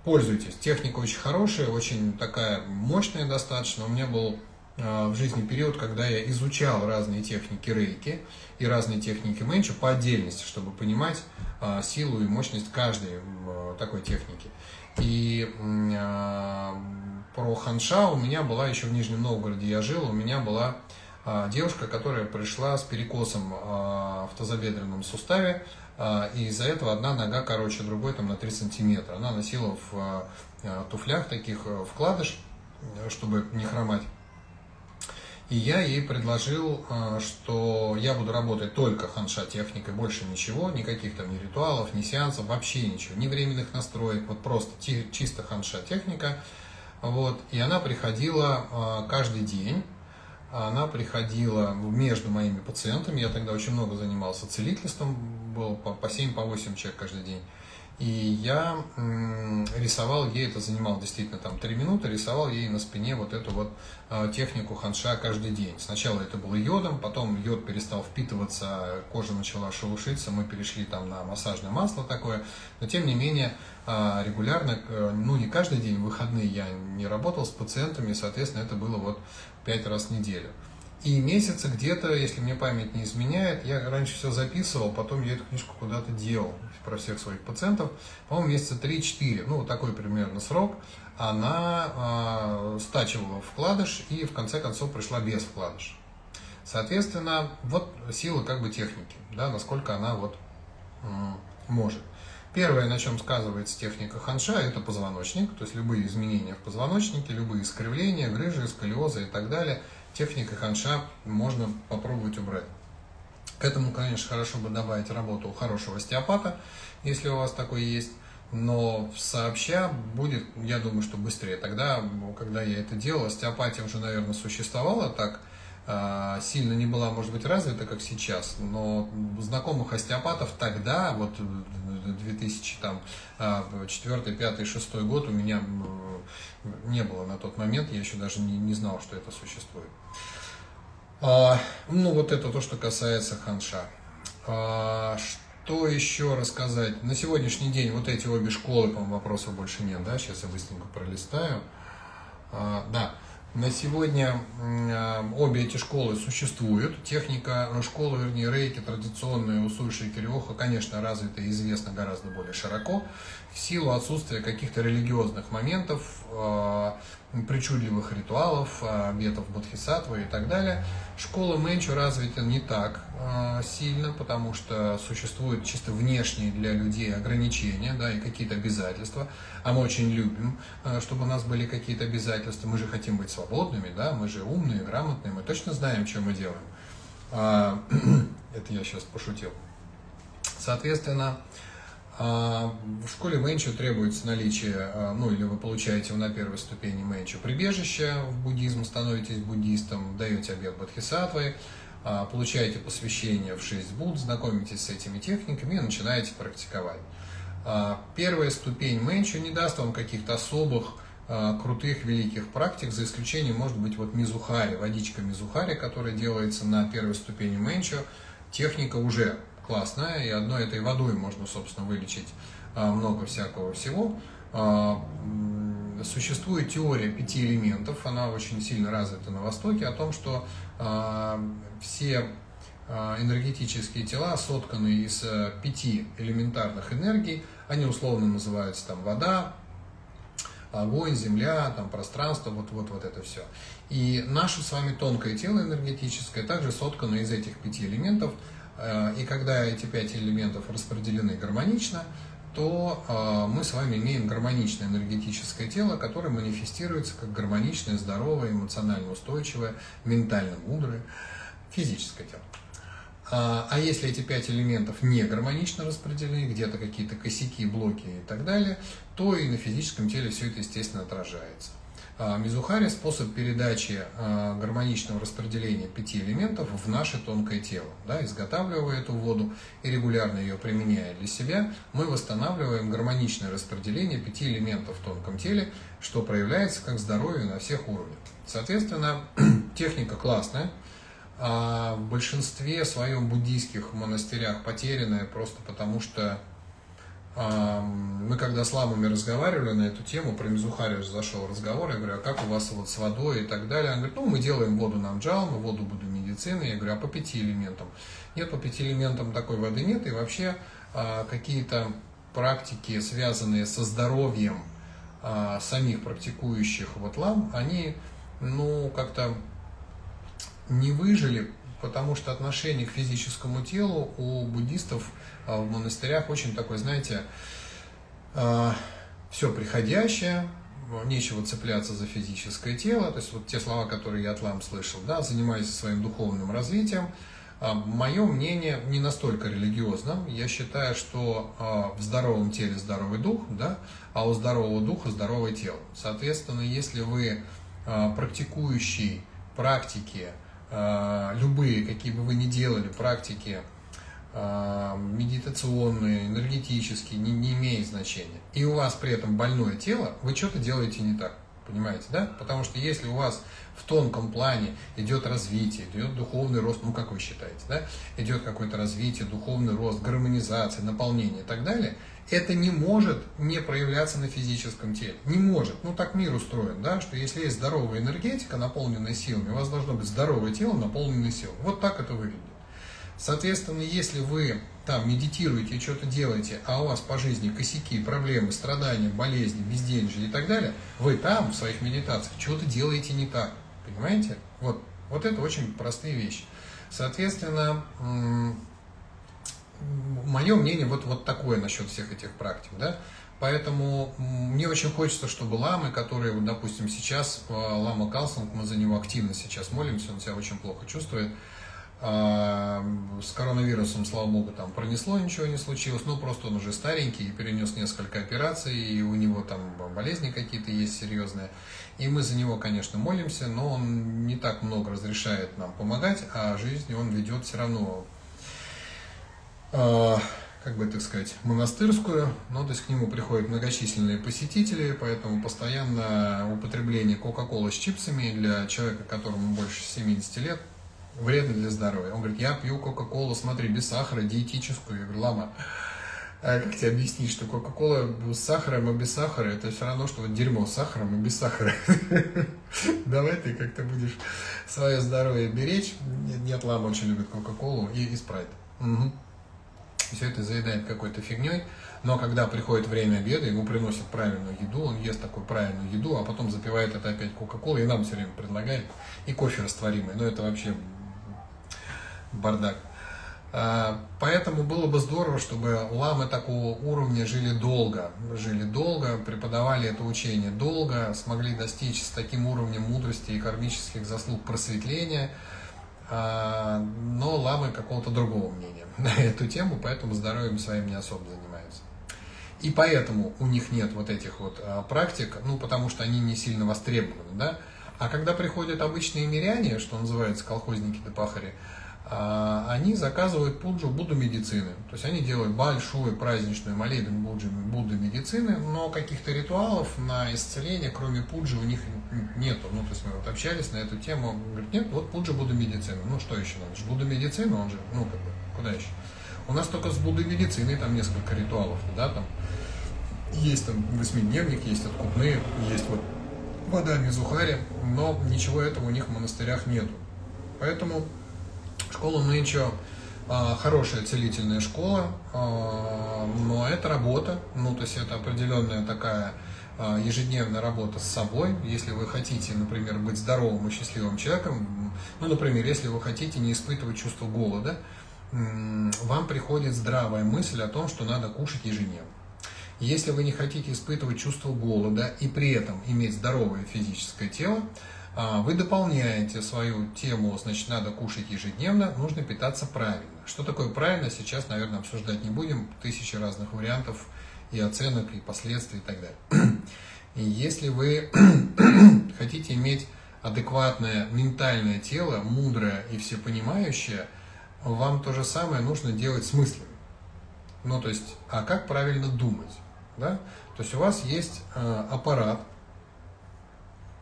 пользуйтесь. Техника очень хорошая, очень такая мощная достаточно. У меня был в жизни период, когда я изучал разные техники рейки и разные техники менчу по отдельности, чтобы понимать а, силу и мощность каждой а, такой техники. И про ханша у меня была еще в Нижнем Новгороде, я жил, у меня была девушка, которая пришла с перекосом в тазобедренном суставе, и из-за этого одна нога короче другой там на 3 сантиметра. Она носила в туфлях таких вкладыш, чтобы не хромать. И я ей предложил, а, что я буду работать только ханша техникой, больше ничего, никаких там ни ритуалов, ни сеансов, вообще ничего, ни временных настроек, вот просто чисто ханша техника. Вот. И она приходила а, каждый день, она приходила между моими пациентами, я тогда очень много занимался целительством, был по 7-8 по человек каждый день. И я рисовал ей, это занимало действительно там 3 минуты, рисовал ей на спине вот эту вот а, технику ханша каждый день. Сначала это было йодом, потом йод перестал впитываться, кожа начала шелушиться, мы перешли там на массажное масло такое. Но тем не менее, а, регулярно, ну не каждый день, в выходные я не работал с пациентами, соответственно, это было вот 5 раз в неделю. И месяца где-то, если мне память не изменяет, я раньше все записывал, потом я эту книжку куда-то делал про всех своих пациентов. По-моему, месяца 3-4, ну, такой примерно срок, она э, стачивала вкладыш и в конце концов пришла без вкладыша. Соответственно, вот сила как бы техники, да, насколько она вот э, может. Первое, на чем сказывается техника ханша, это позвоночник, то есть любые изменения в позвоночнике, любые искривления, грыжи, сколиозы и так далее – техника ханша можно попробовать убрать. К этому, конечно, хорошо бы добавить работу у хорошего остеопата, если у вас такой есть. Но сообща будет, я думаю, что быстрее. Тогда, когда я это делал, остеопатия уже, наверное, существовала так, сильно не была, может быть, развита, как сейчас, но знакомых остеопатов тогда, вот 2004, 5, 6 год у меня не было на тот момент, я еще даже не, не знал, что это существует. А, ну, вот это то, что касается ханша. А, что еще рассказать? На сегодняшний день вот эти обе школы, по-моему, вопросов больше нет, да? Сейчас я быстренько пролистаю. А, да, на сегодня а, обе эти школы существуют. Техника ну, школы, вернее, рейки, традиционная Усуши и Кириоха, конечно, развита и известна гораздо более широко в силу отсутствия каких-то религиозных моментов, а, причудливых ритуалов, а, обетов Бодхисаттвы и так далее. Школа Мэнчу развита не так а, сильно, потому что существуют чисто внешние для людей ограничения да, и какие-то обязательства. А мы очень любим, чтобы у нас были какие-то обязательства. Мы же хотим быть свободными, да, мы же умные, грамотные, мы точно знаем, что мы делаем. Это я сейчас пошутил. Соответственно, а, в школе Мэнчо требуется наличие, а, ну или вы получаете на первой ступени Мэнчо прибежище в буддизм, становитесь буддистом, даете обед Бодхисаттвы, а, получаете посвящение в шесть буд, знакомитесь с этими техниками и начинаете практиковать. Первая ступень Мэнчо не даст вам каких-то особых крутых, великих практик, за исключением, может быть, вот мизухари, водичка мизухари, которая делается на первой ступени Мэнчо, техника уже классная, и одной этой водой можно, собственно, вылечить а, много всякого всего. А, существует теория пяти элементов, она очень сильно развита на Востоке, о том, что а, все энергетические тела сотканы из пяти элементарных энергий, они условно называются там вода, огонь, земля, там пространство, вот, вот, вот это все. И наше с вами тонкое тело энергетическое также соткано из этих пяти элементов, Э, и когда эти пять элементов распределены гармонично, то э, мы с вами имеем гармоничное энергетическое тело, которое манифестируется как гармоничное, здоровое, эмоционально устойчивое, ментально мудрое физическое тело. А, а если эти пять элементов не гармонично распределены, где-то какие-то косяки, блоки и так далее, то и на физическом теле все это, естественно, отражается. А, Мизухари – способ передачи а, гармоничного распределения пяти элементов в наше тонкое тело. Да, изготавливая эту воду и регулярно ее применяя для себя, мы восстанавливаем гармоничное распределение пяти элементов в тонком теле, что проявляется как здоровье на всех уровнях. Соответственно, техника классная, а в большинстве своем буддийских монастырях потерянная просто потому, что когда с ламами разговаривали на эту тему, про Мизухари зашел разговор, я говорю, а как у вас вот с водой и так далее? Он говорит, ну, мы делаем воду нам джалмы, воду буду медицины. Я говорю, а по пяти элементам? Нет, по пяти элементам такой воды нет, и вообще а, какие-то практики, связанные со здоровьем а, самих практикующих вот лам, они, ну, как-то не выжили, потому что отношение к физическому телу у буддистов – а в монастырях очень такой, знаете, все приходящее, нечего цепляться за физическое тело, то есть вот те слова, которые я от лам слышал, да, занимайся своим духовным развитием. А, Мое мнение не настолько религиозным. Я считаю, что в здоровом теле здоровый дух, да, а у здорового духа здоровое тело. Соответственно, если вы практикующий практики, любые, какие бы вы ни делали практики, а, медитационные, энергетические, не, не имеет значения, и у вас при этом больное тело, вы что-то делаете не так. Понимаете, да? Потому что если у вас в тонком плане идет развитие, идет духовный рост, ну как вы считаете, да? Идет какое-то развитие, духовный рост, гармонизация, наполнение и так далее, это не может не проявляться на физическом теле. Не может. Ну так мир устроен, да, что если есть здоровая энергетика, наполненная силами, у вас должно быть здоровое тело, наполненное силой. Вот так это выглядит. Соответственно, если вы там медитируете, что-то делаете, а у вас по жизни косяки, проблемы, страдания, болезни, безденежье и так далее, вы там в своих медитациях что-то делаете не так. Понимаете? Вот, вот это очень простые вещи. Соответственно, мое мнение вот, вот такое насчет всех этих практик. Да? Поэтому мне очень хочется, чтобы ламы, которые, допустим, сейчас, э, лама Калсинг, мы за него активно сейчас молимся, он себя очень плохо чувствует, с коронавирусом, слава богу, там пронесло, ничего не случилось. Ну, просто он уже старенький, перенес несколько операций, и у него там болезни какие-то есть серьезные. И мы за него, конечно, молимся, но он не так много разрешает нам помогать, а жизнь он ведет все равно, э, как бы так сказать, монастырскую. Но то есть к нему приходят многочисленные посетители, поэтому постоянно употребление Кока-Колы с чипсами для человека, которому больше 70 лет, вредно для здоровья. Он говорит, я пью Кока-Колу, смотри, без сахара, диетическую. Я говорю, лама, а как тебе объяснить, что Кока-Кола с сахаром и без сахара, это все равно, что вот дерьмо с сахаром и без сахара. Давай ты как-то будешь свое здоровье беречь. Нет, лама очень любит Кока-Колу и, и спрайт. Угу. Все это заедает какой-то фигней. Но когда приходит время обеда, ему приносят правильную еду, он ест такую правильную еду, а потом запивает это опять Кока-Колой, и нам все время предлагает, и кофе растворимый. Но это вообще бардак. А, поэтому было бы здорово, чтобы ламы такого уровня жили долго, жили долго, преподавали это учение долго, смогли достичь с таким уровнем мудрости и кармических заслуг просветления, а, но ламы какого-то другого мнения на эту тему, поэтому здоровьем своим не особо занимаются. И поэтому у них нет вот этих вот а, практик, ну, потому что они не сильно востребованы, да. А когда приходят обычные миряне, что называется колхозники да пахари, они заказывают пуджу Будду медицины. То есть они делают большую праздничную молитву Будды медицины, но каких-то ритуалов на исцеление, кроме пуджи, у них нету. Ну, то есть мы вот общались на эту тему, говорит, нет, вот пуджа Будда медицины. Ну, что еще надо? Же Будда медицина, он же, ну, как бы, куда еще? У нас только с Буддой медициной там несколько ритуалов, да, там есть там восьмидневник, есть откупные, есть вот вода Мизухари, но ничего этого у них в монастырях нету. Поэтому Школа Мэнчо а, хорошая целительная школа, а, но это работа, ну то есть это определенная такая а, ежедневная работа с собой. Если вы хотите, например, быть здоровым и счастливым человеком, ну, например, если вы хотите не испытывать чувство голода, вам приходит здравая мысль о том, что надо кушать ежедневно. Если вы не хотите испытывать чувство голода и при этом иметь здоровое физическое тело, вы дополняете свою тему, значит, надо кушать ежедневно, нужно питаться правильно. Что такое правильно, сейчас, наверное, обсуждать не будем. Тысячи разных вариантов и оценок, и последствий, и так далее. И если вы хотите иметь адекватное ментальное тело, мудрое и всепонимающее, вам то же самое нужно делать с мыслями. Ну, то есть, а как правильно думать? Да? То есть у вас есть э, аппарат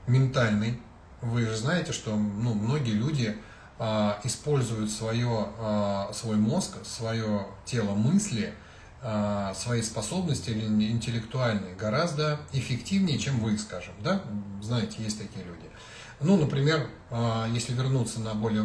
ментальный, вы же знаете, что ну, многие люди а, используют свое, а, свой мозг, свое тело мысли, а, свои способности интеллектуальные гораздо эффективнее, чем вы, скажем. Да? Знаете, есть такие люди. Ну, например, а, если вернуться на более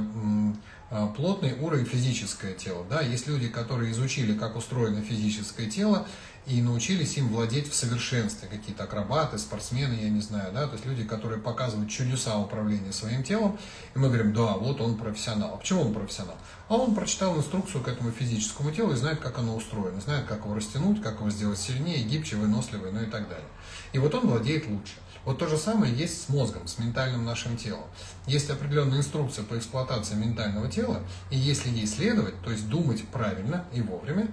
а, плотный уровень физическое тело. Да? Есть люди, которые изучили, как устроено физическое тело, и научились им владеть в совершенстве. Какие-то акробаты, спортсмены, я не знаю, да, то есть люди, которые показывают чудеса управления своим телом, и мы говорим, да, вот он профессионал. А почему он профессионал? А он прочитал инструкцию к этому физическому телу и знает, как оно устроено, знает, как его растянуть, как его сделать сильнее, гибче, выносливее, ну и так далее. И вот он владеет лучше. Вот то же самое есть с мозгом, с ментальным нашим телом. Есть определенная инструкция по эксплуатации ментального тела, и если ей следовать, то есть думать правильно и вовремя,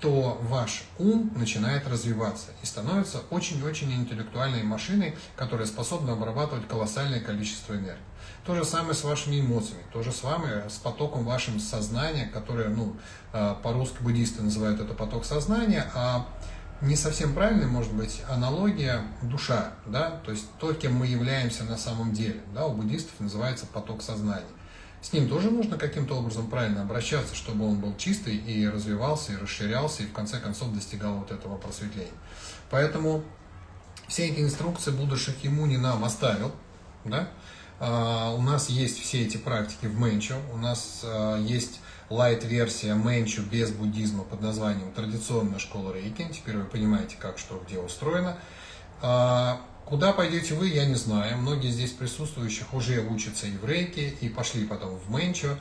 то ваш ум начинает развиваться и становится очень-очень интеллектуальной машиной, которая способна обрабатывать колоссальное количество энергии. То же самое с вашими эмоциями, то же самое с потоком вашего сознания, которое, ну, а, по-русски буддисты называют это поток сознания, а не совсем правильной может быть аналогия душа, да, то есть то, кем мы являемся на самом деле, да, у буддистов называется поток сознания. С ним тоже нужно каким-то образом правильно обращаться, чтобы он был чистый и развивался, и расширялся, и в конце концов достигал вот этого просветления. Поэтому все эти инструкции Будда Шакьямуни нам оставил, да, Uh, у нас есть все эти практики в Мэнчо, у нас uh, есть лайт-версия Мэнчу без буддизма под названием «Традиционная школа рейки». Теперь вы понимаете, как что где устроено. А, куда пойдете вы, я не знаю. Многие здесь присутствующих уже учатся и в рейке, и пошли потом в Мэнчу.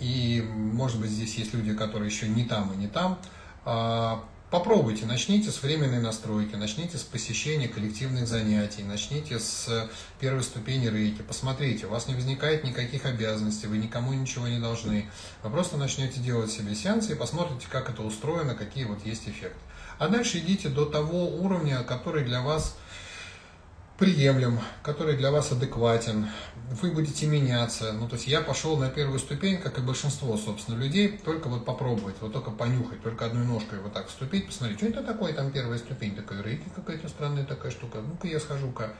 И, может быть, здесь есть люди, которые еще не там и не там. А, Попробуйте, начните с временной настройки, начните с посещения коллективных занятий, начните с первой ступени рейки, посмотрите, у вас не возникает никаких обязанностей, вы никому ничего не должны. Вы просто начнете делать себе сеансы и посмотрите, как это устроено, какие вот есть эффекты. А дальше идите до того уровня, который для вас приемлем, который для вас адекватен, вы будете меняться. Ну, то есть я пошел на первую ступень, как и большинство, собственно, людей, только вот попробовать, вот только понюхать, только одной ножкой вот так вступить, посмотреть, что это такое, там первая ступень, такая рейки какая-то странная такая штука, ну-ка я схожу-ка.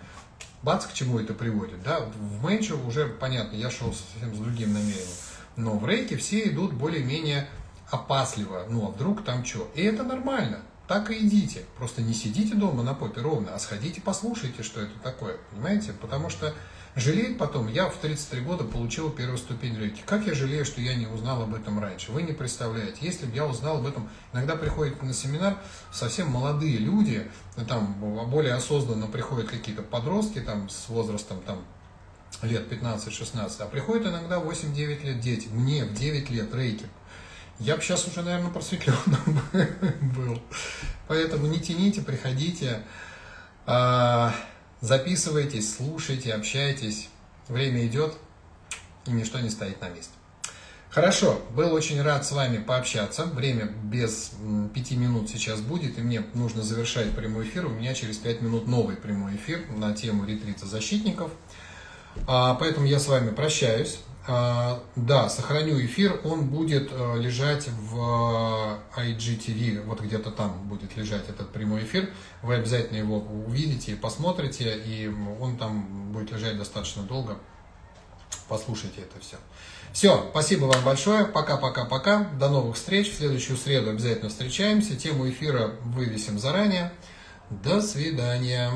Бац, к чему это приводит, да? В Мэнчо уже понятно, я шел совсем с другим намерением. Но в рейке все идут более-менее опасливо, ну а вдруг там что? И это нормально так и идите. Просто не сидите дома на попе ровно, а сходите послушайте, что это такое. Понимаете? Потому что жалеет потом. Я в 33 года получил первую ступень рейки. Как я жалею, что я не узнал об этом раньше. Вы не представляете. Если бы я узнал об этом, иногда приходят на семинар совсем молодые люди, там более осознанно приходят какие-то подростки там с возрастом там лет 15-16, а приходят иногда 8-9 лет дети. Мне в 9 лет рейки я бы сейчас уже, наверное, просветленным был. Поэтому не тяните, приходите, а, записывайтесь, слушайте, общайтесь. Время идет, и ничто не стоит на месте. Хорошо, был очень рад с вами пообщаться. Время без пяти минут сейчас будет, и мне нужно завершать прямой эфир. У меня через пять минут новый прямой эфир на тему ретрита защитников. А, поэтому я с вами прощаюсь. А, да, сохраню эфир, он будет э, лежать в IGTV, вот где-то там будет лежать этот прямой эфир. Вы обязательно его увидите, посмотрите, и он там будет лежать достаточно долго. Послушайте это все. Все, спасибо вам большое. Пока-пока-пока. До новых встреч. В следующую среду обязательно встречаемся. Тему эфира вывесим заранее. До свидания.